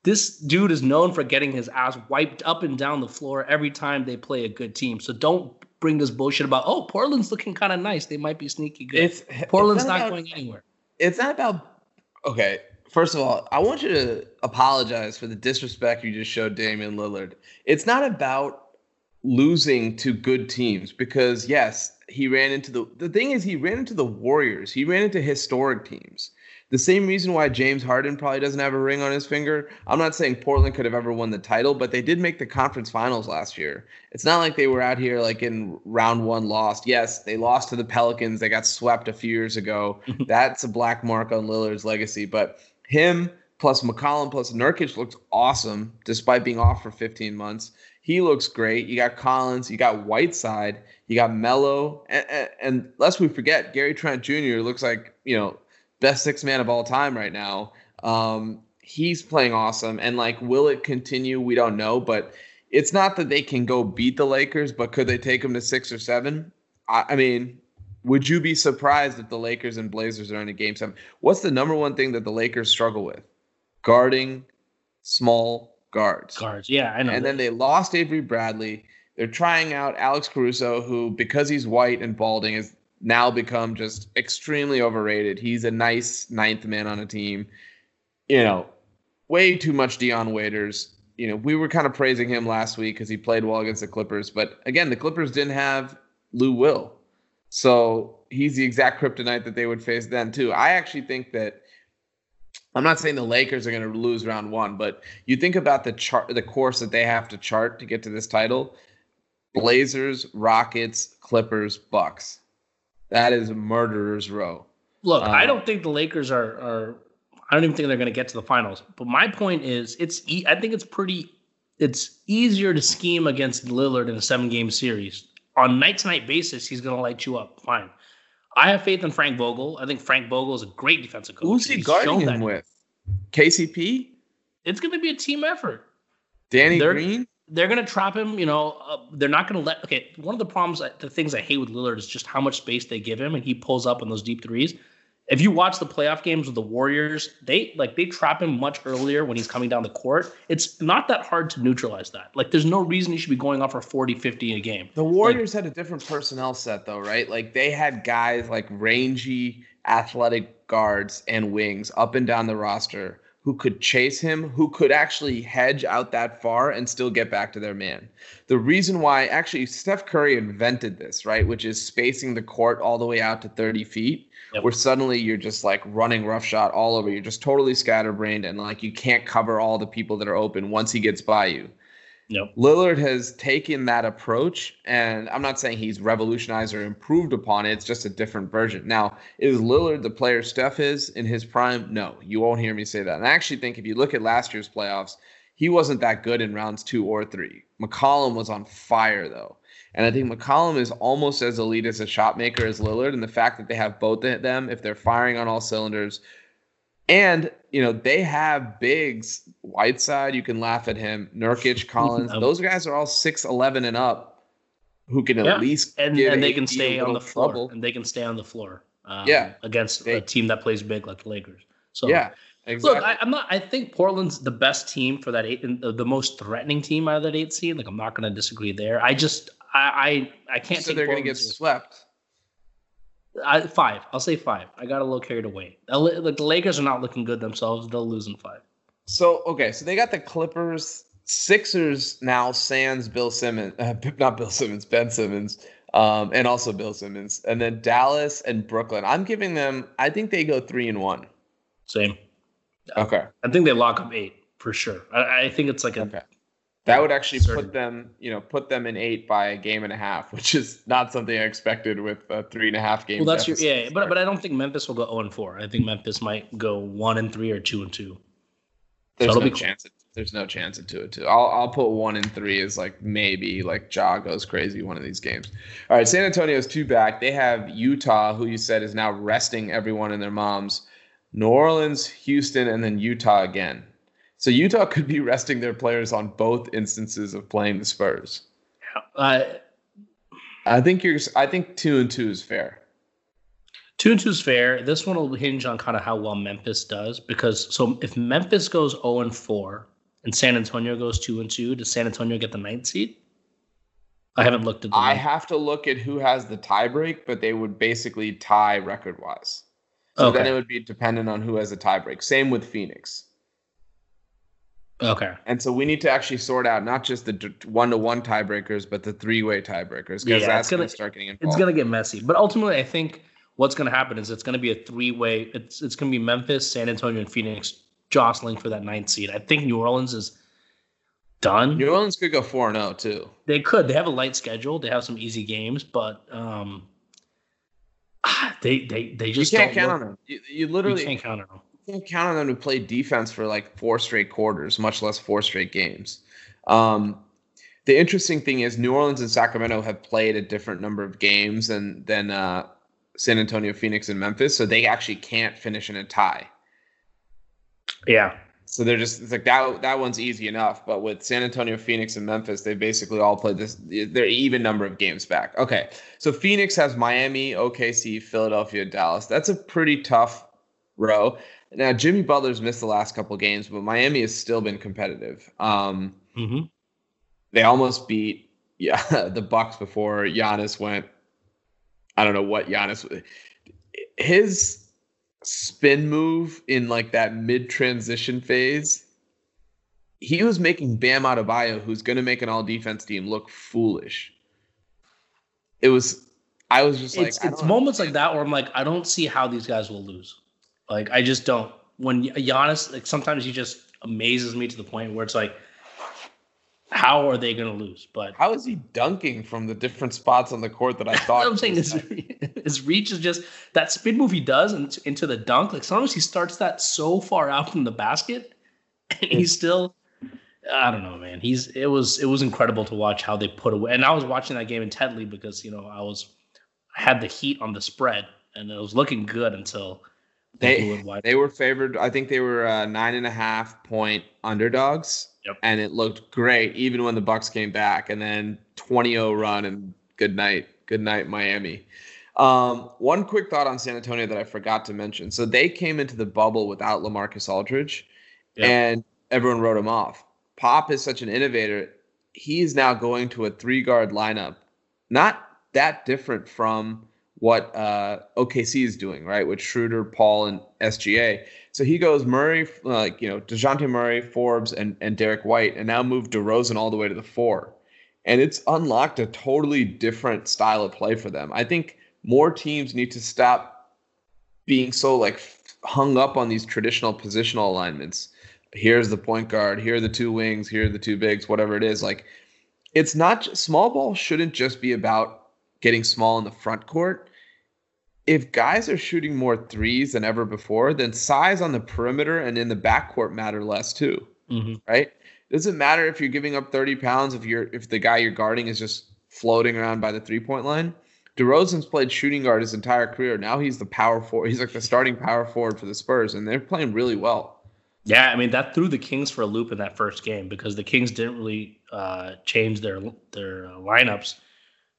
This dude is known for getting his ass wiped up and down the floor every time they play a good team. So don't bring this bullshit about oh Portland's looking kind of nice. They might be sneaky good. It's, Portland's it's not, not about, going anywhere. It's not about okay. First of all, I want you to apologize for the disrespect you just showed Damian Lillard. It's not about losing to good teams because yes, he ran into the the thing is he ran into the Warriors. He ran into historic teams. The same reason why James Harden probably doesn't have a ring on his finger. I'm not saying Portland could have ever won the title, but they did make the conference finals last year. It's not like they were out here like in round one lost. Yes, they lost to the Pelicans. They got swept a few years ago. (laughs) That's a black mark on Lillard's legacy. But him plus McCollum plus Nurkic looks awesome despite being off for 15 months. He looks great. You got Collins, you got Whiteside, you got Melo, and, and, and lest we forget, Gary Trent Jr. looks like you know best six man of all time right now. Um, he's playing awesome, and like, will it continue? We don't know, but it's not that they can go beat the Lakers, but could they take them to six or seven? I, I mean, Would you be surprised if the Lakers and Blazers are in a game seven? What's the number one thing that the Lakers struggle with? Guarding small guards. Guards, yeah, I know. And then they lost Avery Bradley. They're trying out Alex Caruso, who, because he's white and balding, has now become just extremely overrated. He's a nice ninth man on a team. You know, way too much Dion Waiters. You know, we were kind of praising him last week because he played well against the Clippers. But again, the Clippers didn't have Lou Will. So he's the exact kryptonite that they would face then, too. I actually think that I'm not saying the Lakers are going to lose round one, but you think about the chart, the course that they have to chart to get to this title: Blazers, Rockets, Clippers, Bucks. That is murderer's row. Look, um, I don't think the Lakers are are. I don't even think they're going to get to the finals. But my point is, it's. E- I think it's pretty. It's easier to scheme against Lillard in a seven game series on night to night basis. He's going to light you up. Fine. I have faith in Frank Vogel. I think Frank Vogel is a great defensive coach. Who's he guarding him with? KCP? It's going to be a team effort. Danny they're, Green? They're going to trap him. You know, uh, they're not going to let. Okay, one of the problems, the things I hate with Lillard is just how much space they give him, and he pulls up on those deep threes if you watch the playoff games with the Warriors, they like they trap him much earlier when he's coming down the court. It's not that hard to neutralize that. Like there's no reason he should be going off for 40, 50 in a game. The Warriors like, had a different personnel set though, right? Like they had guys like rangy athletic guards and wings up and down the roster who could chase him, who could actually hedge out that far and still get back to their man. The reason why actually Steph Curry invented this, right, which is spacing the court all the way out to 30 feet yep. where suddenly you're just like running roughshod all over. You're just totally scatterbrained and like you can't cover all the people that are open once he gets by you. Yep. Lillard has taken that approach, and I'm not saying he's revolutionized or improved upon it. It's just a different version. Now, is Lillard the player Steph is in his prime? No, you won't hear me say that. And I actually think if you look at last year's playoffs, he wasn't that good in rounds two or three. McCollum was on fire, though. And I think McCollum is almost as elite as a shot maker as Lillard. And the fact that they have both of them, if they're firing on all cylinders, and you know they have bigs. Whiteside, you can laugh at him. Nurkic, (laughs) Collins, those guys are all six eleven and up, who can yeah. at least and, and they can stay on the floor. Trouble. And they can stay on the floor. Um, yeah, against they, a team that plays big like the Lakers. So yeah, Exactly. Look, I, am not. I think Portland's the best team for that eight, the most threatening team out of that eight seed. Like I'm not going to disagree there. I just, I, I, I can't. So they're going to get swept. I, five. I'll say five. I got a little carried away. Like the Lakers are not looking good themselves. They'll lose in five. So okay, so they got the Clippers, Sixers now. Sans Bill Simmons, uh, (laughs) not Bill Simmons, Ben Simmons, um, and also Bill Simmons, and then Dallas and Brooklyn. I'm giving them. I think they go three and one. Same. Okay. I think they lock up eight for sure. I, I think it's like a. Okay. That would actually certain. put them, you know, put them in eight by a game and a half, (laughs) which is not something I expected with a three and a half game. Well, that's your yeah, but but I don't think Memphis will go zero and four. I think Memphis might go one and three or two and two. There's so no chance. Cool. there's no chance of two and two. I'll I'll put one and three as like maybe like Ja goes crazy one of these games. All right, San Antonio's two back. They have Utah, who you said is now resting everyone and their moms. New Orleans, Houston, and then Utah again. So Utah could be resting their players on both instances of playing the Spurs. Uh, I think you're. I think two and two is fair. Two and two is fair. This one will hinge on kind of how well Memphis does because so if Memphis goes zero and four and San Antonio goes two and two, does San Antonio get the ninth seed? I haven't looked at. The I have to look at who has the tiebreak, but they would basically tie record wise. So okay. then it would be dependent on who has a tiebreak. Same with Phoenix. Okay. And so we need to actually sort out not just the one to one tiebreakers, but the three way tiebreakers because yeah, that's going to start getting involved. It's going to get messy. But ultimately, I think what's going to happen is it's going to be a three way. It's it's going to be Memphis, San Antonio, and Phoenix jostling for that ninth seed. I think New Orleans is done. New Orleans could go four and zero oh, too. They could. They have a light schedule. They have some easy games, but um, (sighs) they they they just you can't count look, on them. You, you literally you can't count on them. Can't count on them to play defense for like four straight quarters, much less four straight games. Um, the interesting thing is New Orleans and Sacramento have played a different number of games than than uh, San Antonio, Phoenix, and Memphis, so they actually can't finish in a tie. Yeah. So they're just it's like that. That one's easy enough. But with San Antonio, Phoenix, and Memphis, they basically all played this. They're even number of games back. Okay, so Phoenix has Miami, OKC, Philadelphia, Dallas. That's a pretty tough row. Now Jimmy Butler's missed the last couple games, but Miami has still been competitive. Um, Mm-hmm. they almost beat yeah (laughs) the Bucks before Giannis went. I don't know what Giannis his spin move in like that mid transition phase. He was making Bam Adebayo, who's going to make an all defense team, look foolish. It was. I was just like, it's, it's moments like that where I'm like, I don't see how these guys will lose. Like, I just don't. When Giannis, like, sometimes he just amazes me to the point where it's like, how are they going to lose? But how is he dunking from the different spots on the court that I (laughs) thought? I'm saying is (laughs) his reach is just that spin move he does into, into the dunk. Like sometimes he starts that so far out from the basket, and (laughs) he's hmm. still. I don't know, man. He's it was it was incredible to watch how they put away. And I was watching that game intently because you know I was I had the heat on the spread, and it was looking good until They- blew it wide. They were favored. I think they were uh, nine and a half point underdogs. Yep. And it looked great even when the Bucks came back. And then 20-0 run and good night. Good night, Miami. Um, one quick thought on San Antonio that I forgot to mention. So they came into the bubble without LaMarcus Aldridge, Yep. and everyone wrote him off. Pop is such an innovator. He's now going to a three guard lineup, not that different from what uh, OKC is doing, right? With Schroeder, Paul, and SGA. So he goes Murray, like you know, Dejounte Murray, Forbes, and and Derrick White, and now moved DeRozan all the way to the four, and it's unlocked a totally different style of play for them. I think more teams need to stop being so like hung up on these traditional positional alignments. Here's the point guard. Here are the two wings. Here are the two bigs. Whatever it is, like it's not small ball shouldn't just be about getting small in the front court if guys are shooting more threes than ever before, then size on the perimeter and in the backcourt matter less too, Mhm. right? It doesn't matter if you're giving up 30 pounds if you're if the guy you're guarding is just floating around by the three point line. DeRozan's played shooting guard his entire career. Now he's the power forward. He's like the starting power forward for the Spurs, and they're playing really well. Yeah, I mean that threw the Kings for a loop in that first game because the Kings didn't really uh, change their their uh, lineups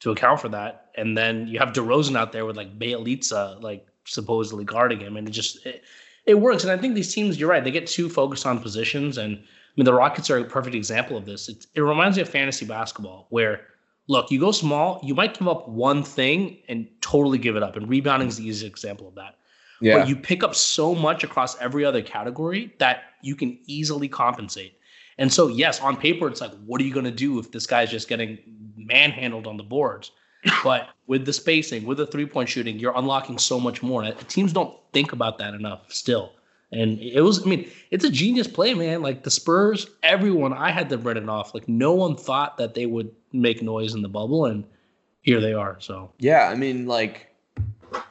to account for that, and then you have DeRozan out there with like Bjelica like supposedly guarding him, and it just it, it works. And I think these teams, you're right, they get too focused on positions, and I mean the Rockets are a perfect example of this. It's, it reminds me of fantasy basketball where. Look, you go small, you might give up one thing and totally give it up. And rebounding is the easiest example of that but you pick up so much across every other category that you can easily compensate. And so, yes, on paper, it's like, what are you going to do if this guy's just getting manhandled on the boards? (laughs) But with the spacing, with the three point shooting, you're unlocking so much more. And teams don't think about that enough still. And it was, I mean, it's a genius play, man. Like the Spurs, everyone, I had them written off. Like no one thought that they would make noise in the bubble. And here they are. So, Yeah, I mean, like,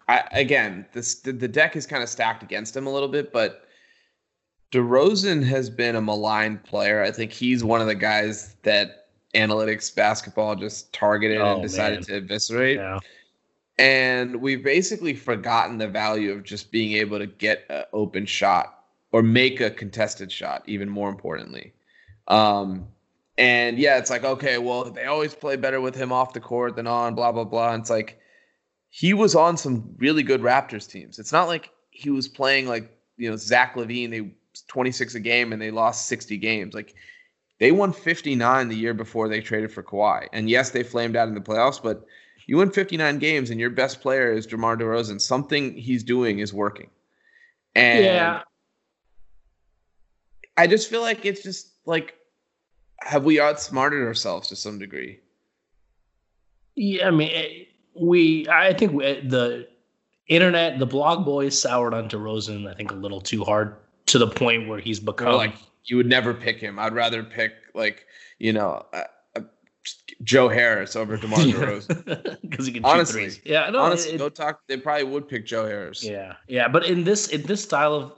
I, again, this the, the deck is kind of stacked against him a little bit, but DeRozan has been a maligned player. I think he's one of the guys that analytics basketball just targeted Oh, and decided man. to eviscerate. yeah. And we've basically forgotten the value of just being able to get an open shot or make a contested shot, even more importantly. Um, and yeah, it's like, okay, well, they always play better with him off the court than on, blah, blah, blah. And it's like, he was on some really good Raptors teams. It's not like he was playing like, you know, Zach LaVine, they 26 a game and they lost 60 games. Like, they won 59 the year before they traded for Kawhi. And yes, they flamed out in the playoffs, but you win 59 games and your best player is DeMar DeRozan. Something he's doing is working. And yeah. I just feel like it's just like, have we outsmarted ourselves to some degree? Yeah, I mean, eh, we. I think we, the internet, the blog boys soured on DeRozan. I think a little too hard to the point where he's become Or like, you would never pick him. I'd rather pick like, you know, uh, uh, Joe Harris over (laughs) DeMar DeRozan. because he can Honestly. shoot threes. Yeah, no, Honestly, it- go talk. They probably would pick Joe Harris. Yeah, yeah, but in this in this style of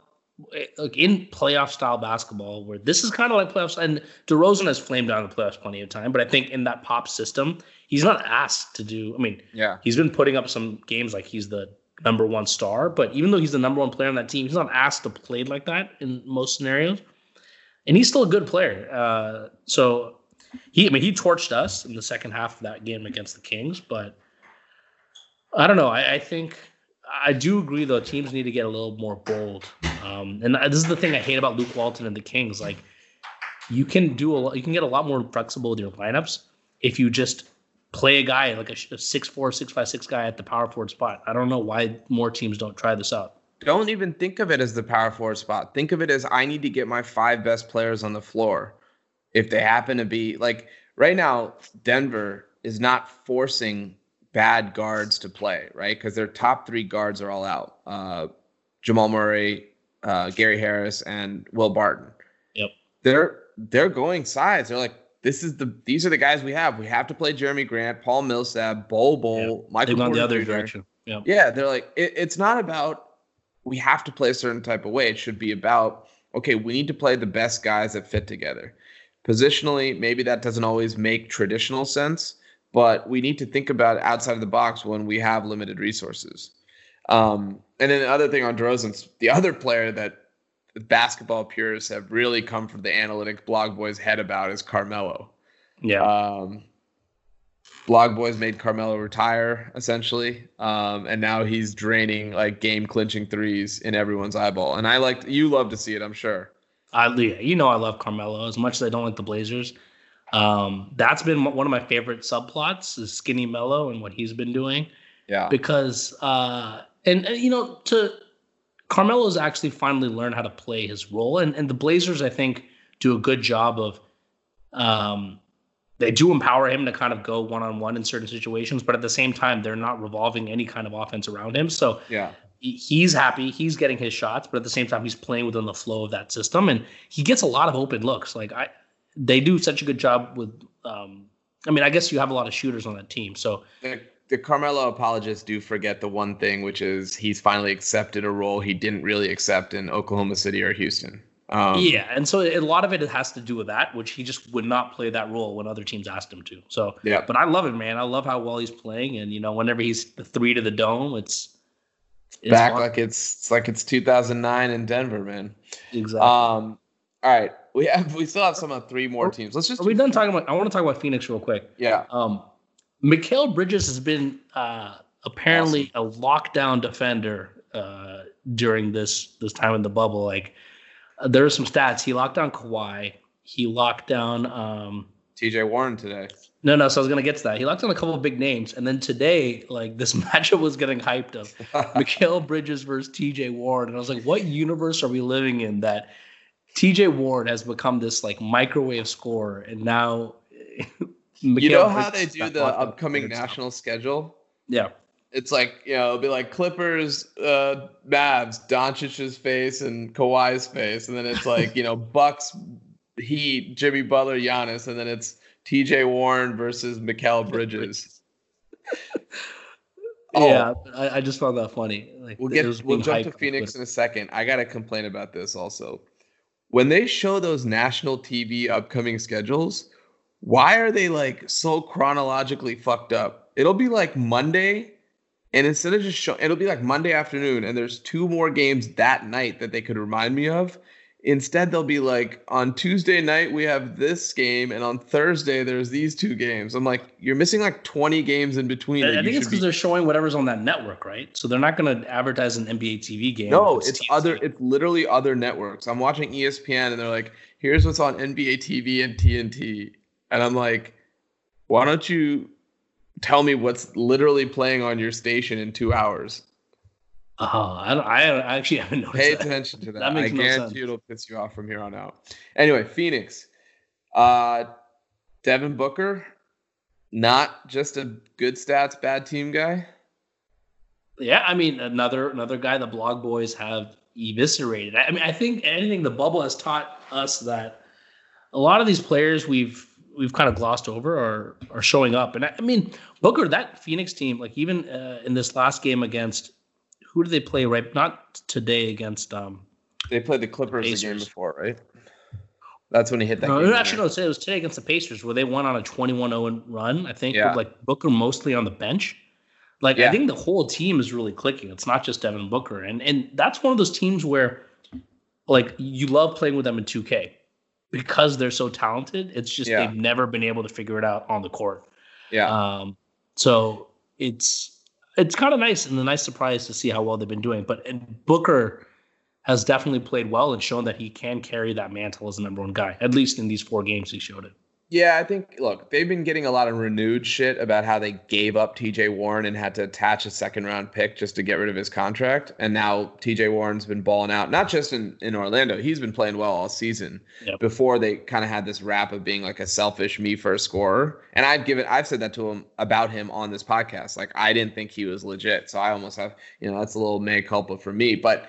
eh, like in playoff style basketball, where this is kind of like playoffs, and DeRozan has flamed out in the playoffs plenty of time, but I think in that pop system, he's not asked to do. I mean, Yeah. he's been putting up some games like he's the number one star, but even though he's the number one player on that team, he's not asked to play like that in most scenarios. And he's still a good player. Uh, so he, I mean, he torched us in the second half of that game against the Kings, but I don't know. I, I think I do agree though. Teams need to get a little more bold, um, and this is the thing I hate about Luke Walton and the Kings. Like, you can do a lot, you can get a lot more flexible with your lineups if you just play a guy like a, a six four, six five, six guy at the power forward spot. I don't know why more teams don't try this out. Don't even think of it as the power forward spot. Think of it as I need to get my five best players on the floor. If they happen to be like right now, Denver is not forcing bad guards to play, right? Because their top three guards are all out. Uh, Jamal Murray, uh, Gary Harris, and Will Barton. Yep. They're they're going sides. They're like, this is the these are the guys we have. We have to play Jerami Grant, Paul Millsap, Bol Bol, yep. Michael. They've gone the other direction. Yeah. Yeah. They're like, it, it's not about we have to play a certain type of way. It should be about okay, we need to play the best guys that fit together. Positionally, maybe that doesn't always make traditional sense, but we need to think about outside of the box when we have limited resources. Um, and then the other thing on DeRozan's, the other player that basketball purists have really come from the analytic blog boys head about is Carmelo. Yeah. Um, blog boys made Carmelo retire essentially, um, and now he's draining like game clinching threes in everyone's eyeball. And I like you love to see it, I'm sure. I you know I love Carmelo as much as I don't like the Blazers. Um, that's been one of my favorite subplots is Skinny Melo and what he's been doing. Yeah. Because uh, and, and you know to Carmelo's actually finally learned how to play his role, and and the Blazers I think do a good job of um they do empower him to kind of go one on one in certain situations, but at the same time, they're not revolving any kind of offense around him. So yeah, he's happy, he's getting his shots, but at the same time, he's playing within the flow of that system, and he gets a lot of open looks. Like I, they do such a good job with. Um, I mean, I guess you have a lot of shooters on that team. So the, the Carmelo apologists do forget the one thing, which is he's finally accepted a role he didn't really accept in Oklahoma City or Houston. Um, yeah, and so a lot of it has to do with that, which he just would not play that role when other teams asked him to. So yeah, but I love it, man. I love how well he's playing, and you know, whenever he's the three to the dome, it's, it's back fun. like it's, it's like it's 2009 in Denver, man. Exactly. Um, all right, (laughs) we have we still have some of three more teams. Let's just. Are we done talking about? I want to talk about Phoenix real quick. Yeah. Um, Mikal Bridges has been uh, apparently awesome. a lockdown defender uh, during this this time in the bubble. Like, there are some stats. He locked down Kawhi. He locked down um, T.J. Warren today. No, no. So I was gonna get to that. He locked down a couple of big names, and then today, like this (laughs) matchup was getting hyped of (laughs) Mikal Bridges versus T.J. Warren, and I was like, what universe are we living in that? TJ Ward has become this like microwave scorer, and now (laughs) you know how they do the upcoming national schedule? Yeah, it's like you know, it'll be like Clippers, uh, Mavs, Doncic's face and Kawhi's face, and then it's like you know (laughs) Bucks, Heat, Jimmy Butler, Giannis, and then it's T.J. Warren versus Mikal Bridges. (laughs) oh. Yeah, I, I, just found that funny. Like, we'll get we'll jump to Phoenix in a second. I gotta complain about this also when they show those national TV upcoming schedules, why are they like so chronologically fucked up? It'll be like Monday, and instead of just showing, it'll be like Monday afternoon, and there's two more games that night that they could remind me of. Instead, they'll be like on Tuesday night we have this game, and on Thursday there's these two games. I'm like, you're missing like 20 games in between. I, I think it's because be- they're showing whatever's on that network, right? So they're not going to advertise an NBA TV game. No, it's, it's other. It's literally other networks. I'm watching ESPN, and they're like, here's what's on NBA TV and TNT, and I'm like, why don't you tell me what's literally playing on your station in two hours? Oh, I, don't, I actually haven't noticed. Pay that. attention to (laughs) that. that makes I no guarantee sense. it'll piss you off from here on out. Anyway, Phoenix. Uh, Devin Booker, not just a good stats, bad team guy. Yeah, I mean another another guy the blog boys have eviscerated. I mean, I think anything the bubble has taught us that a lot of these players we've we've kind of glossed over are are showing up. And I, I mean, Booker, that Phoenix team, like even uh, in this last game against who do they play right? Not today against. um They played the Clippers the, the game before, right? That's when he hit that. No, game actually, no. It was today against the Pacers where they won on a 21-0 run. I think yeah. with like Booker mostly on the bench. Like yeah. I think the whole team is really clicking. It's not just Devin Booker, and and that's one of those teams where, like, you love playing with them in 2K because they're so talented. It's just yeah. they've never been able to figure it out on the court. Yeah. Um, so it's it's kind of nice and a nice surprise to see how well they've been doing. But Booker has definitely played well and shown that he can carry that mantle as the number one guy. At least in these four games, he showed it. Yeah, I think look, they've been getting a lot of renewed shit about how they gave up TJ Warren and had to attach a second round pick just to get rid of his contract. And now TJ Warren's been balling out, not just in, in Orlando. He's been playing well all season. Yep. Before they kind of had this rap of being like a selfish me first scorer. And I've given I've said that to him about him on this podcast. Like I didn't think he was legit. So I almost have, you know, that's a little mea culpa for me. But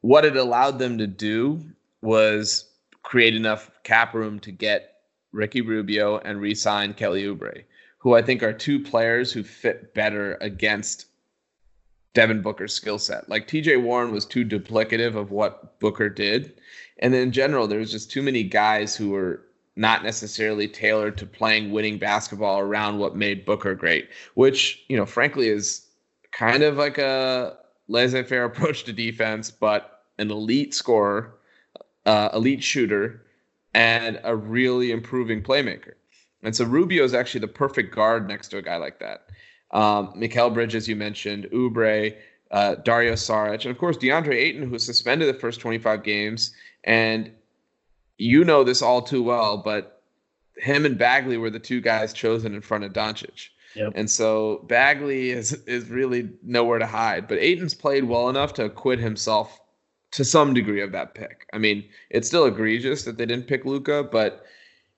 what it allowed them to do was create enough cap room to get Ricky Rubio and re-sign Kelly Oubre, who I think are two players who fit better against Devin Booker's skill set. Like TJ Warren was too duplicative of what Booker did. And then in general, there was just too many guys who were not necessarily tailored to playing winning basketball around what made Booker great, which, you know, frankly is kind of like a laissez-faire (laughs) approach to defense, but an elite scorer, uh, elite shooter, and a really improving playmaker. And so Rubio is actually the perfect guard next to a guy like that. Um, Mikal Bridges, you mentioned, Oubre, uh, Dario Saric, and of course DeAndre Ayton, who was suspended the first 25 games. And you know this all too well, but him and Bagley were the two guys chosen in front of Doncic. Yep. And so Bagley is is really nowhere to hide. But Ayton's played well enough to acquit himself to some degree of that pick. I mean, it's still egregious that they didn't pick Luka, but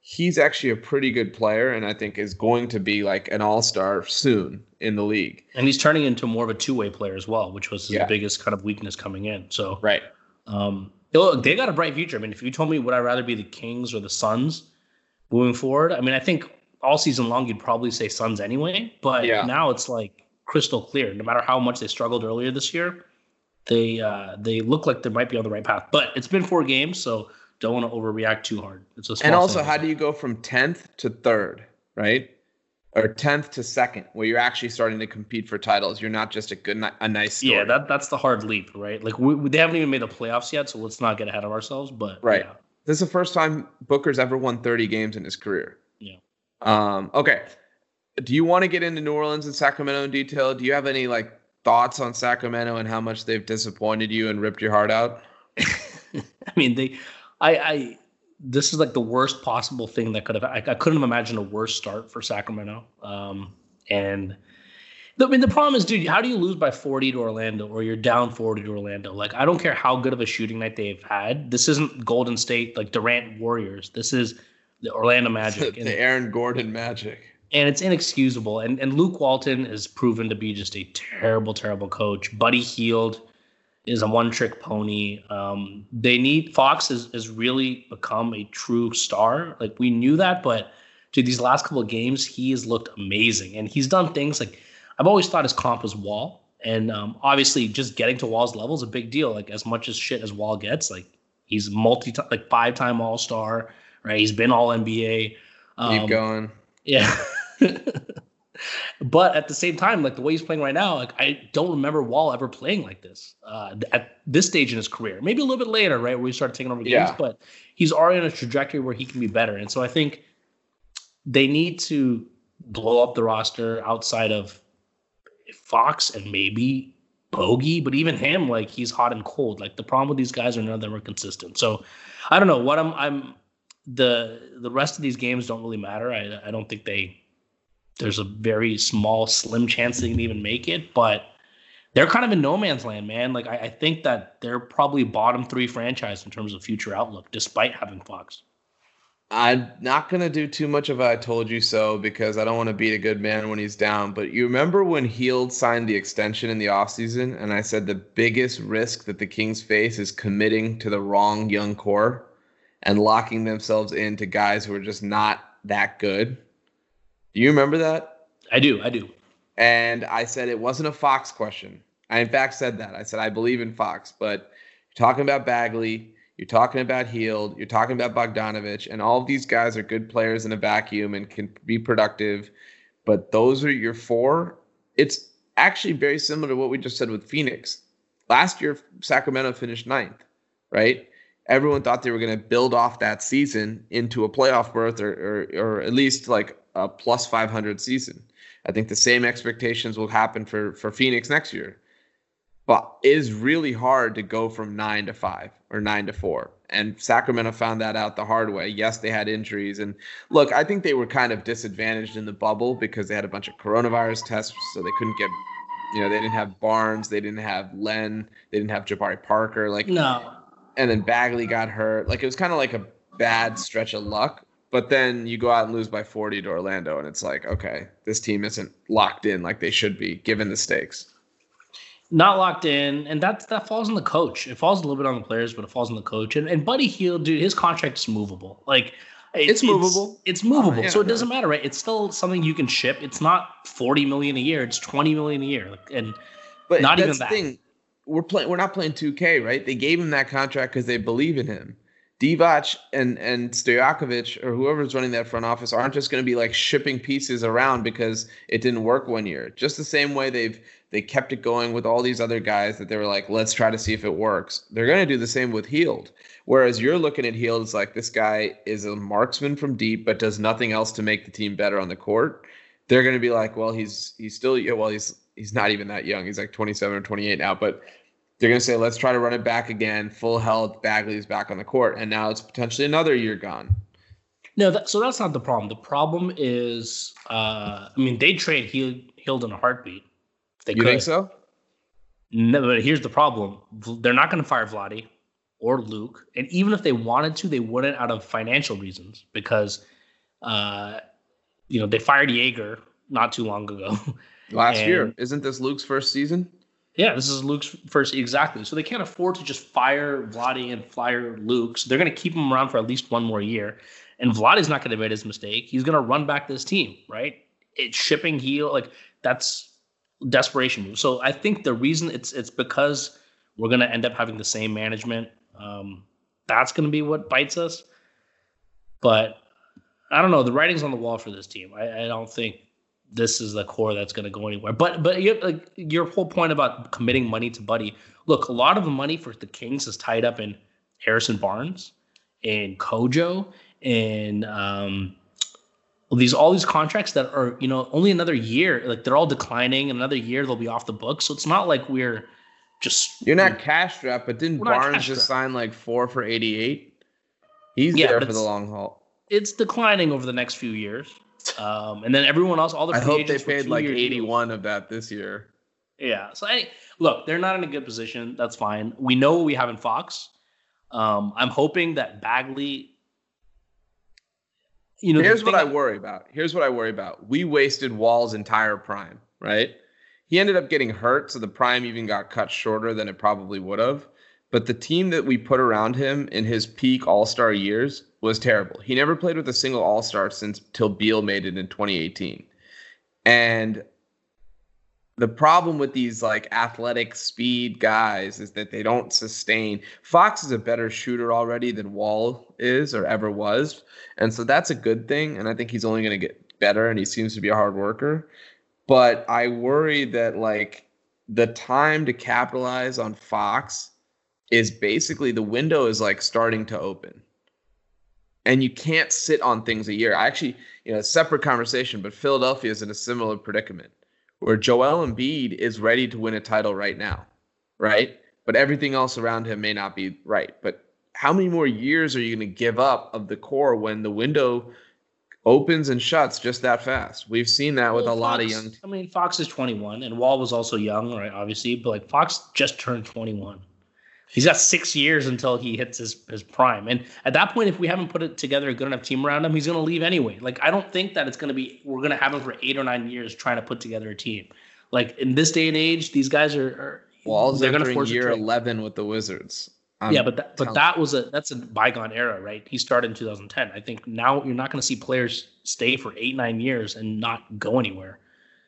he's actually a pretty good player and I think is going to be like an all-star soon in the league. And he's turning into more of a two-way player as well, which was his yeah. biggest kind of weakness coming in. So Right. Um look, they got a bright future. I mean, if you told me would I rather be the Kings or the Suns moving forward, I mean, I think all season long you'd probably say Suns anyway, but yeah. now it's like crystal clear. No matter how much they struggled earlier this year, they uh, they look like they might be on the right path. But it's been four games, so don't want to overreact too hard. It's a and also, how do you go from tenth to third, right? Or tenth to second, where you're actually starting to compete for titles. You're not just a good, a nice. Story. Yeah, that that's the hard leap, right? Like we, they haven't even made the playoffs yet, so let's not get ahead of ourselves. But right, yeah. this is the first time Booker's ever won 30 games in his career. Yeah. Um. Okay. Do you want to get into New Orleans and Sacramento in detail? Do you have any like thoughts on Sacramento and how much they've disappointed you and ripped your heart out? (laughs) I mean, they, I, I, this is like the worst possible thing that could have. I, I couldn't have imagined a worse start for Sacramento. Um, and I mean, the problem is, dude, how do you lose by 40 to Orlando or you're down 40 to Orlando? Like, I don't care how good of a shooting night they've had. This isn't Golden State, like Durant Warriors. This is the Orlando Magic. (laughs) the Aaron Gordon Magic and it's inexcusable. And and Luke Walton is proven to be just a terrible, terrible coach. Buddy Hield is a one trick pony. Um, they need Fox has, has really become a true star. Like we knew that, but to these last couple of games, he has looked amazing. And he's done things like I've always thought his comp was Wall. And um, obviously just getting to Wall's level is a big deal. Like as much as shit as Wall gets, like he's multi like five time all star, right? He's been all NBA. Um, Keep going. Yeah. (laughs) (laughs) but at the same time, like the way he's playing right now, like I don't remember Wall ever playing like this uh, at this stage in his career. Maybe a little bit later, right, where he started taking over games. Yeah. But he's already on a trajectory where he can be better, and so I think they need to blow up the roster outside of Fox and maybe Bogey, but even him, like he's hot and cold. Like the problem with these guys are none of them are consistent. So I don't know what I'm. I'm the the rest of these games don't really matter. I I don't think they there's a very small, slim chance they can even make it, but they're kind of in no man's land, man. Like I, I think that they're probably bottom three franchise in terms of future outlook, despite having Fox. I'm not gonna do too much of "I told you so" because I don't want to beat a good man when he's down. But you remember when Hield signed the extension in the offseason, and I said the biggest risk that the Kings face is committing to the wrong young core and locking themselves into guys who are just not that good. Do you remember that? I do. I do. And I said it wasn't a Fox question. I, in fact, said that. I said, I believe in Fox, but you're talking about Bagley, you're talking about Hield, you're talking about Bogdanovic, and all of these guys are good players in a vacuum and can be productive. But those are your four. It's actually very similar to what we just said with Phoenix. Last year, Sacramento finished ninth, right? everyone thought they were going to build off that season into a playoff berth or, or, or at least like a plus 500 season. I think the same expectations will happen for, for Phoenix next year. But it is really hard to go from nine to five or nine to four. And Sacramento found that out the hard way. Yes, they had injuries. And look, I think they were kind of disadvantaged in the bubble because they had a bunch of coronavirus tests, so they couldn't get you know, they didn't have Barnes, they didn't have Len, they didn't have Jabari Parker. Like no. And then Bagley got hurt. Like it was kind of like a bad stretch of luck. But then you go out and lose by 40 to Orlando, and it's like, okay, this team isn't locked in like they should be, given the stakes. Not locked in, and that that falls on the coach. It falls a little bit on the players, but it falls on the coach. And and Buddy Hield, dude, his contract is movable. Like it's, it's movable. It's, it's movable, oh, yeah, so it doesn't matter, right? It's still something you can ship. It's not 40 million a year. It's 20 million a year, and but not even that. Thing. We're playing. We're not playing 2K, right? They gave him that contract because they believe in him. Divac and and Stojakovic or whoever's running that front office aren't just going to be like shipping pieces around because it didn't work one year. Just the same way they've they kept it going with all these other guys that they were like, let's try to see if it works. They're going to do the same with Hield. Whereas you're looking at Hield as like this guy is a marksman from deep, but does nothing else to make the team better on the court. They're going to be like, well, he's he's still well, he's he's not even that young. He's like 27 or 28 now, but they're going to say, let's try to run it back again. Full health. Bagley's back on the court. And now it's potentially another year gone. No, that, so that's not the problem. The problem is, uh, I mean, they trade Hield in a heartbeat. They you could. think so? No, but here's the problem. They're not going to fire Vladdy or Luke. And even if they wanted to, they wouldn't out of financial reasons because, uh, you know, they fired Joerger not too long ago. Last and, year. Isn't this Luke's first season? Yeah, this is Luke's first exactly. So they can't afford to just fire Vladdy and fire Luke. So they're going to keep him around for at least one more year. And Vladdy's not going to make his mistake. He's going to run back this team, right? It's shipping Hield like that's desperation move. So I think the reason it's it's because we're going to end up having the same management. Um, that's going to be what bites us. But I don't know. The writing's on the wall for this team. I, I don't think this is the core that's going to go anywhere. But but you, like your whole point about committing money to Buddy. Look, a lot of the money for the Kings is tied up in Harrison Barnes and Kojo and um, these all these contracts that are you know only another year. Like they're all declining. Another year they'll be off the book. So it's not like we're just you're not cash strapped. But didn't Barnes just sign like four for eighty eight? He's yeah, there for the long haul. It's declining over the next few years. Um, and then everyone else, all the I hope they paid like 81 deals. of that this year. Yeah. So hey, look, they're not in a good position. That's fine. We know what we have in Fox. Um, I'm hoping that Bagley. You know, here's what I worry about. Here's what I worry about. We wasted Wall's entire prime, right? He ended up getting hurt, so the prime even got cut shorter than it probably would have. But the team that we put around him in his peak All Star years was terrible. He never played with a single All Star since till Beal made it in 2018. And the problem with these like athletic speed guys is that they don't sustain. Fox is a better shooter already than Wall is or ever was. And so that's a good thing. And I think he's only going to get better and he seems to be a hard worker. But I worry that like the time to capitalize on Fox is basically the window is like starting to open and you can't sit on things a year. I actually, you know, separate conversation, but Philadelphia is in a similar predicament where Joel Embiid is ready to win a title right now, right? But everything else around him may not be right. But how many more years are you going to give up of the core when the window opens and shuts just that fast? We've seen that with well, a Fox, lot of young. I mean, Fox is 21, and Wall was also young, right? Obviously, but like Fox just turned 21. He's got six years until he hits his, his prime. And at that point, if we haven't put it together a good enough team around him, he's going to leave anyway. Like, I don't think that it's going to be, we're going to have him for eight or nine years trying to put together a team. Like, in this day and age, these guys are, are Wall's they're going to force year 11 with the Wizards. I'm yeah, but that, but that was a that's a bygone era, right? He started in 2010. I think now you're not going to see players stay for eight nine years and not go anywhere.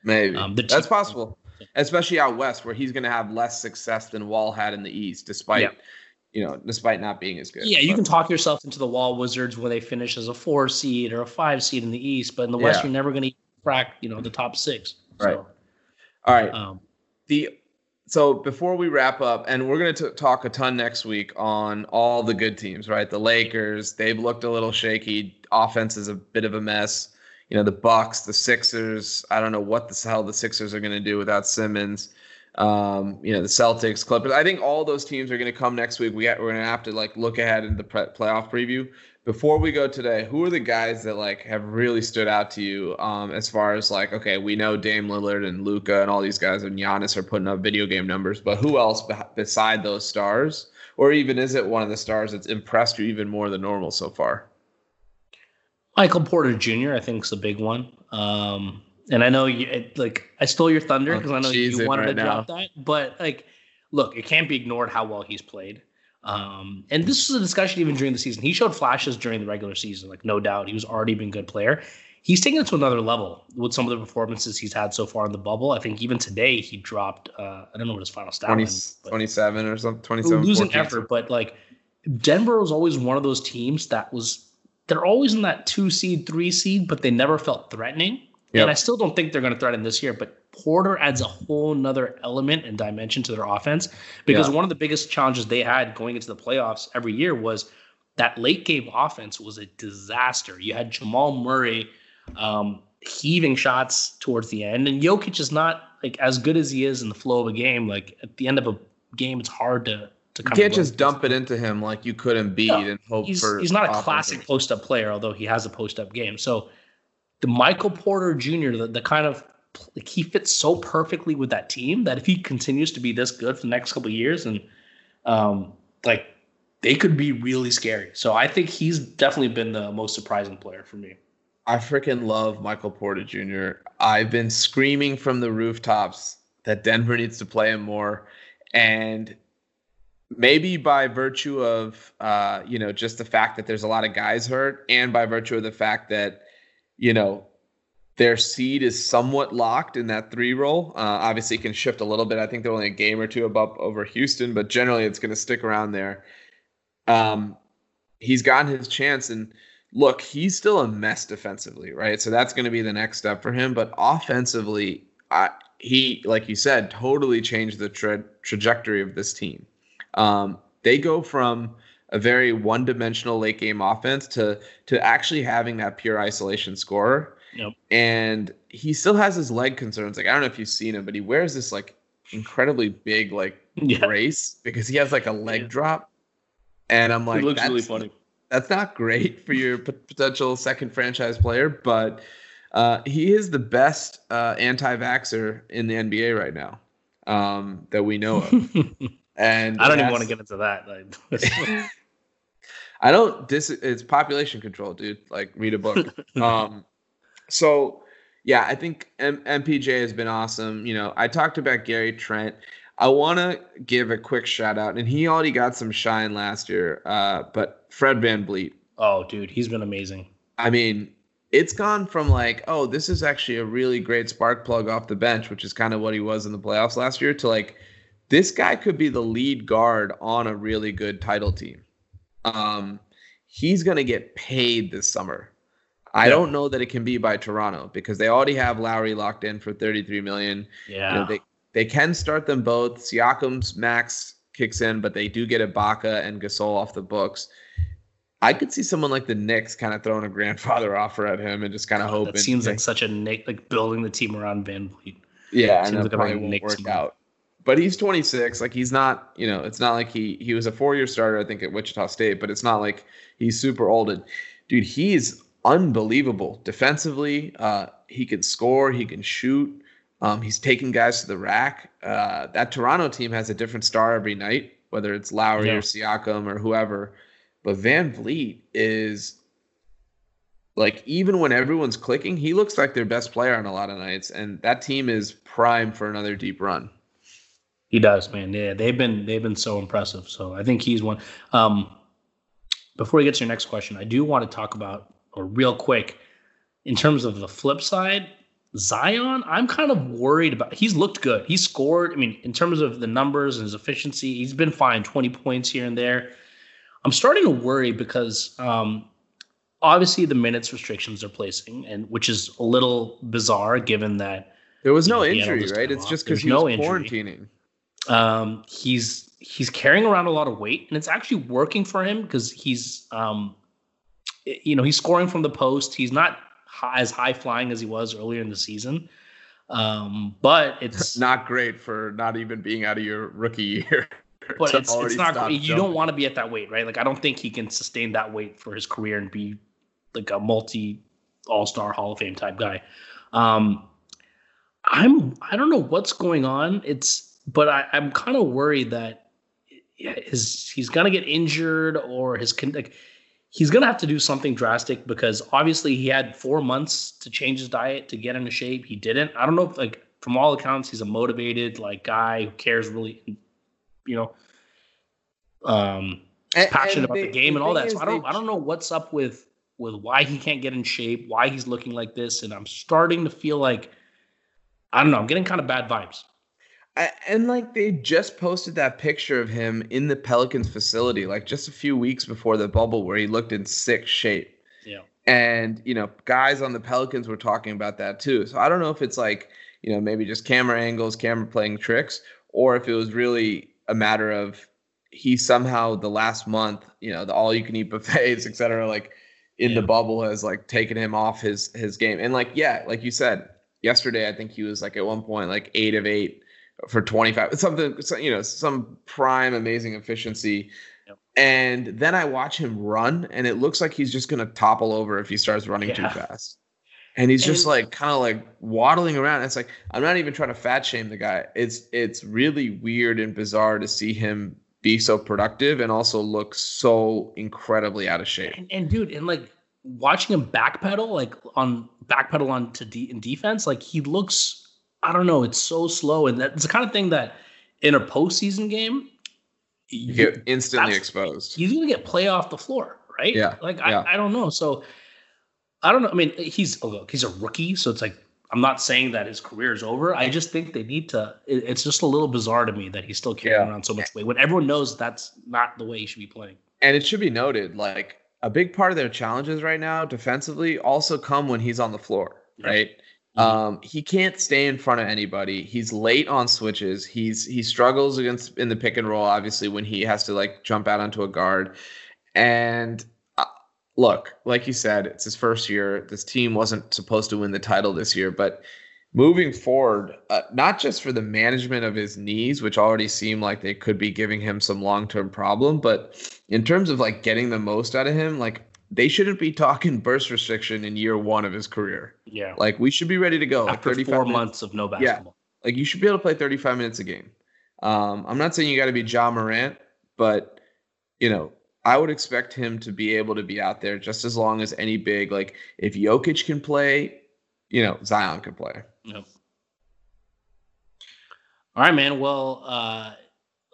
Maybe um, that's possible especially out west where he's going to have less success than Wall had in the East, despite. Yeah. You know, despite not being as good. Yeah, you can talk yourself into the Wall Wizards when they finish as a four seed or a five seed in the East, but in the West, yeah. you're never going to crack, you know, the top six. Right. So, All right. Um, the so before we wrap up, and we're going to talk a ton next week on all the good teams, right? The Lakers, they've looked a little shaky. Offense is a bit of a mess. You know, the Bucks, the Sixers. I don't know what the hell the Sixers are going to do without Simmons. Um, you know, the Celtics, Clippers. I think all those teams are going to come next week. We got, we're going to have to like look ahead in the pre- playoff preview before we go today, who are the guys that like have really stood out to you um, as far as like, okay, we know Dame Lillard and Luka and all these guys and Giannis are putting up video game numbers, but who else be- beside those stars, or even is it one of the stars that's impressed you even more than normal so far? Michael Porter Jr. I think is a big one. Um, and I know you it, like I stole your thunder because oh, I know you wanted right to now. drop that, but like, look, it can't be ignored how well he's played. Um, and this was a discussion even during the season. He showed flashes during the regular season, like no doubt. He was already been a good player. He's taken it to another level with some of the performances he's had so far in the bubble. I think even today he dropped. Uh, I don't know what his final stat 20, was. Twenty-seven or something. Twenty-seven. Losing 14. effort, but like Denver was always one of those teams that was. They're always in that two seed, three seed, but they never felt threatening. Yep. And I still don't think they're going to threaten this year, but Porter adds a whole nother element and dimension to their offense because yeah. one of the biggest challenges they had going into the playoffs every year was that late game offense was a disaster. You had Jamal Murray um, heaving shots towards the end, and Jokic is not like as good as he is in the flow of a game. Like at the end of a game, it's hard to to you can't just dump it into him like you could Embiid no, and hope he's, for. He's not a classic post up player, although he has a post up game. So the Michael Porter Jr., the, the kind of like he fits so perfectly with that team that if he continues to be this good for the next couple years and um like they could be really scary. So I think he's definitely been the most surprising player for me. I freaking love Michael Porter Jr. I've been screaming from the rooftops that Denver needs to play him more and maybe by virtue of uh, you know just the fact that there's a lot of guys hurt and by virtue of the fact that you know their seed is somewhat locked in that three role. Uh, obviously, can shift a little bit. I think they're only a game or two above over Houston, but generally, it's going to stick around there. Um, he's gotten his chance, and look, he's still a mess defensively, right? So that's going to be the next step for him. But offensively, I, he, like you said, totally changed the tra- trajectory of this team. Um, they go from a very one-dimensional late game offense to to actually having that pure isolation scorer Yep. And he still has his leg concerns. Like I don't know if you've seen him, but he wears this like incredibly big like (laughs) yeah. brace because he has like a leg yeah. drop. And I'm like, it looks really funny. That's not great for your p- potential second franchise player, but uh, he is the best uh, anti-vaxer in the NBA right now um, that we know of. (laughs) and I don't even want to get into that. (laughs) (laughs) I don't. This it's population control, dude. Like read a book. (laughs) Um, so yeah, I think M- MPJ has been awesome. You know, I talked about Gary Trent. I want to give a quick shout out, and he already got some shine last year. Uh, but Fred VanVleet. Oh, dude, he's been amazing. I mean, it's gone from like, oh, this is actually a really great spark plug off the bench, which is kind of what he was in the playoffs last year, to like, this guy could be the lead guard on a really good title team. Um, he's gonna get paid this summer. I yeah. don't know that it can be by Toronto because they already have Lowry locked in for 33 million. Yeah. You know, they they can start them both. Siakam's max kicks in, but they do get Ibaka and Gasol off the books. I could see someone like the Knicks kind of throwing a grandfather (laughs) offer at him and just kind of hoping. That seems like such a Knick, like building the team around VanVleet. Yeah, and that like probably won't work out. But he's 26. Like he's not, you know, it's not like he he was a four year starter, I think, at Wichita State. But it's not like he's super old. And dude, he's unbelievable defensively. Uh, he can score, he can shoot. Um, he's taking guys to the rack. Uh, that Toronto team has a different star every night, whether it's Lowry yeah. or Siakam or whoever. But VanVleet is like even when everyone's clicking, he looks like their best player on a lot of nights, and that team is prime for another deep run. He does, man. Yeah, they've been they've been so impressive. So I think he's one. Um, before we get to your next question, I do want to talk about or real quick, in terms of the flip side, Zion, I'm kind of worried about. He's looked good. He scored. I mean, in terms of the numbers and his efficiency, he's been fine. 20 points here and there. I'm starting to worry because um, obviously the minutes restrictions are placing, and which is a little bizarre given that there was no know, injury, right? It's just because he was no quarantining. Um, he's he's carrying around a lot of weight, and it's actually working for him because he's um, you know, he's scoring from the post. He's not high, as high flying as he was earlier in the season. Um, but it's (laughs) not great for not even being out of your rookie year. (laughs) but it's, it's not you jumping. don't want to be at that weight, right? Like I don't think he can sustain that weight for his career and be like a multi all-star Hall of Fame type guy. Um, I'm I don't know what's going on. It's but I, I'm kind of worried that his he's gonna get injured or his like he's gonna have to do something drastic because obviously he had four months to change his diet to get into shape. He didn't. I don't know if like from all accounts he's a motivated like guy who cares really, you know, um, and, passionate and about they, the game and all that. So I don't I don't know what's up with with why he can't get in shape, why he's looking like this, and I'm starting to feel like I don't know. I'm getting kind of bad vibes. And like they just posted that picture of him in the Pelicans facility, like just a few weeks before the bubble, where he looked in sick shape. Yeah. And you know, guys on the Pelicans were talking about that too. So I don't know if it's like you know maybe just camera angles, camera playing tricks, or if it was really a matter of he somehow the last month, you know, the all you can eat (laughs) buffets, etc. like in yeah. the bubble has like taken him off his his game. And like yeah, like you said yesterday, I think he was like at one point like eight of eight for 25 something you know some prime amazing efficiency. Yep. and then i watch him run and it looks like he's just going to topple over if he starts running yeah. too fast. And he's just like kind of like waddling around. It's like i'm not even trying to fat shame the guy. It's it's really weird and bizarre to see him be so productive and also look so incredibly out of shape. And, and dude and like watching him backpedal like on backpedal on to de- in defense like he looks I don't know. It's so slow, and that's the kind of thing that in a postseason game, you get instantly exposed. He's gonna get play off the floor, right? Yeah. Like yeah. I, I don't know. So I don't know. I mean, he's oh, look, he's a rookie, so it's like I'm not saying that his career is over. I just think they need to. It, it's just a little bizarre to me that he's still carrying yeah. around so much weight when everyone knows that's not the way he should be playing. And it should be noted, like a big part of their challenges right now defensively also come when he's on the floor, yeah. right? Mm-hmm. Um, he can't stay in front of anybody. He's late on switches. He's he struggles against in the pick and roll, obviously, when he has to like jump out onto a guard. And uh, look, like you said, it's his first year. This team wasn't supposed to win the title this year, but moving forward, uh, not just for the management of his knees, which already seem like they could be giving him some long term problem, but in terms of like getting the most out of him, like they shouldn't be talking burst restriction in year one of his career. Yeah. Like we should be ready to go. After like four minutes. months of no basketball. Yeah. Like you should be able to play 35 minutes a game. Um, I'm not saying you got to be John Morant, but you know, I would expect him to be able to be out there just as long as any big. Like if Jokic can play, you know, Zion can play. Yep. All right, man. Well, uh,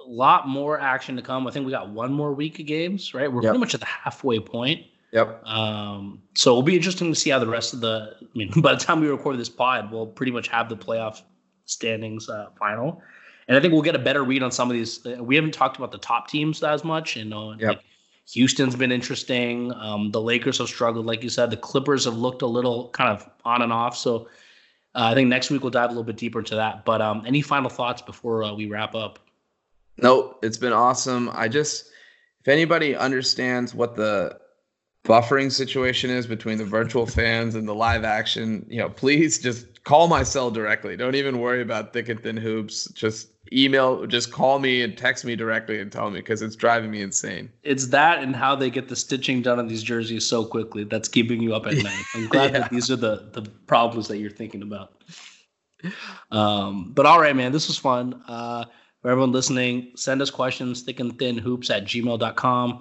a lot more action to come. I think we got one more week of games, right? We're yep. pretty much at the halfway point. Yep. Um, so it'll be interesting to see how the rest of the. I mean, (laughs) by the time we record this pod, we'll pretty much have the playoff standings uh, final, and I think we'll get a better read on some of these. Uh, we haven't talked about the top teams as much, and uh, yep. like Houston's been interesting. Um, the Lakers have struggled, like you said. The Clippers have looked a little kind of on and off. So uh, I think next week we'll dive a little bit deeper into that. But um, any final thoughts before uh, we wrap up? Nope, it's been awesome. I just, if anybody understands what the buffering situation is between the virtual fans and the live action, you know, please just call my cell directly. Don't even worry about thick and thin hoops. Just email, just call me and text me directly and tell me because it's driving me insane. It's that and how they get the stitching done on these jerseys so quickly that's keeping you up at night. I'm glad (laughs) yeah. that these are the the problems that you're thinking about. Um, but all right, man, this was fun. Uh, for everyone listening, send us questions, thick and thin hoops at gmail.com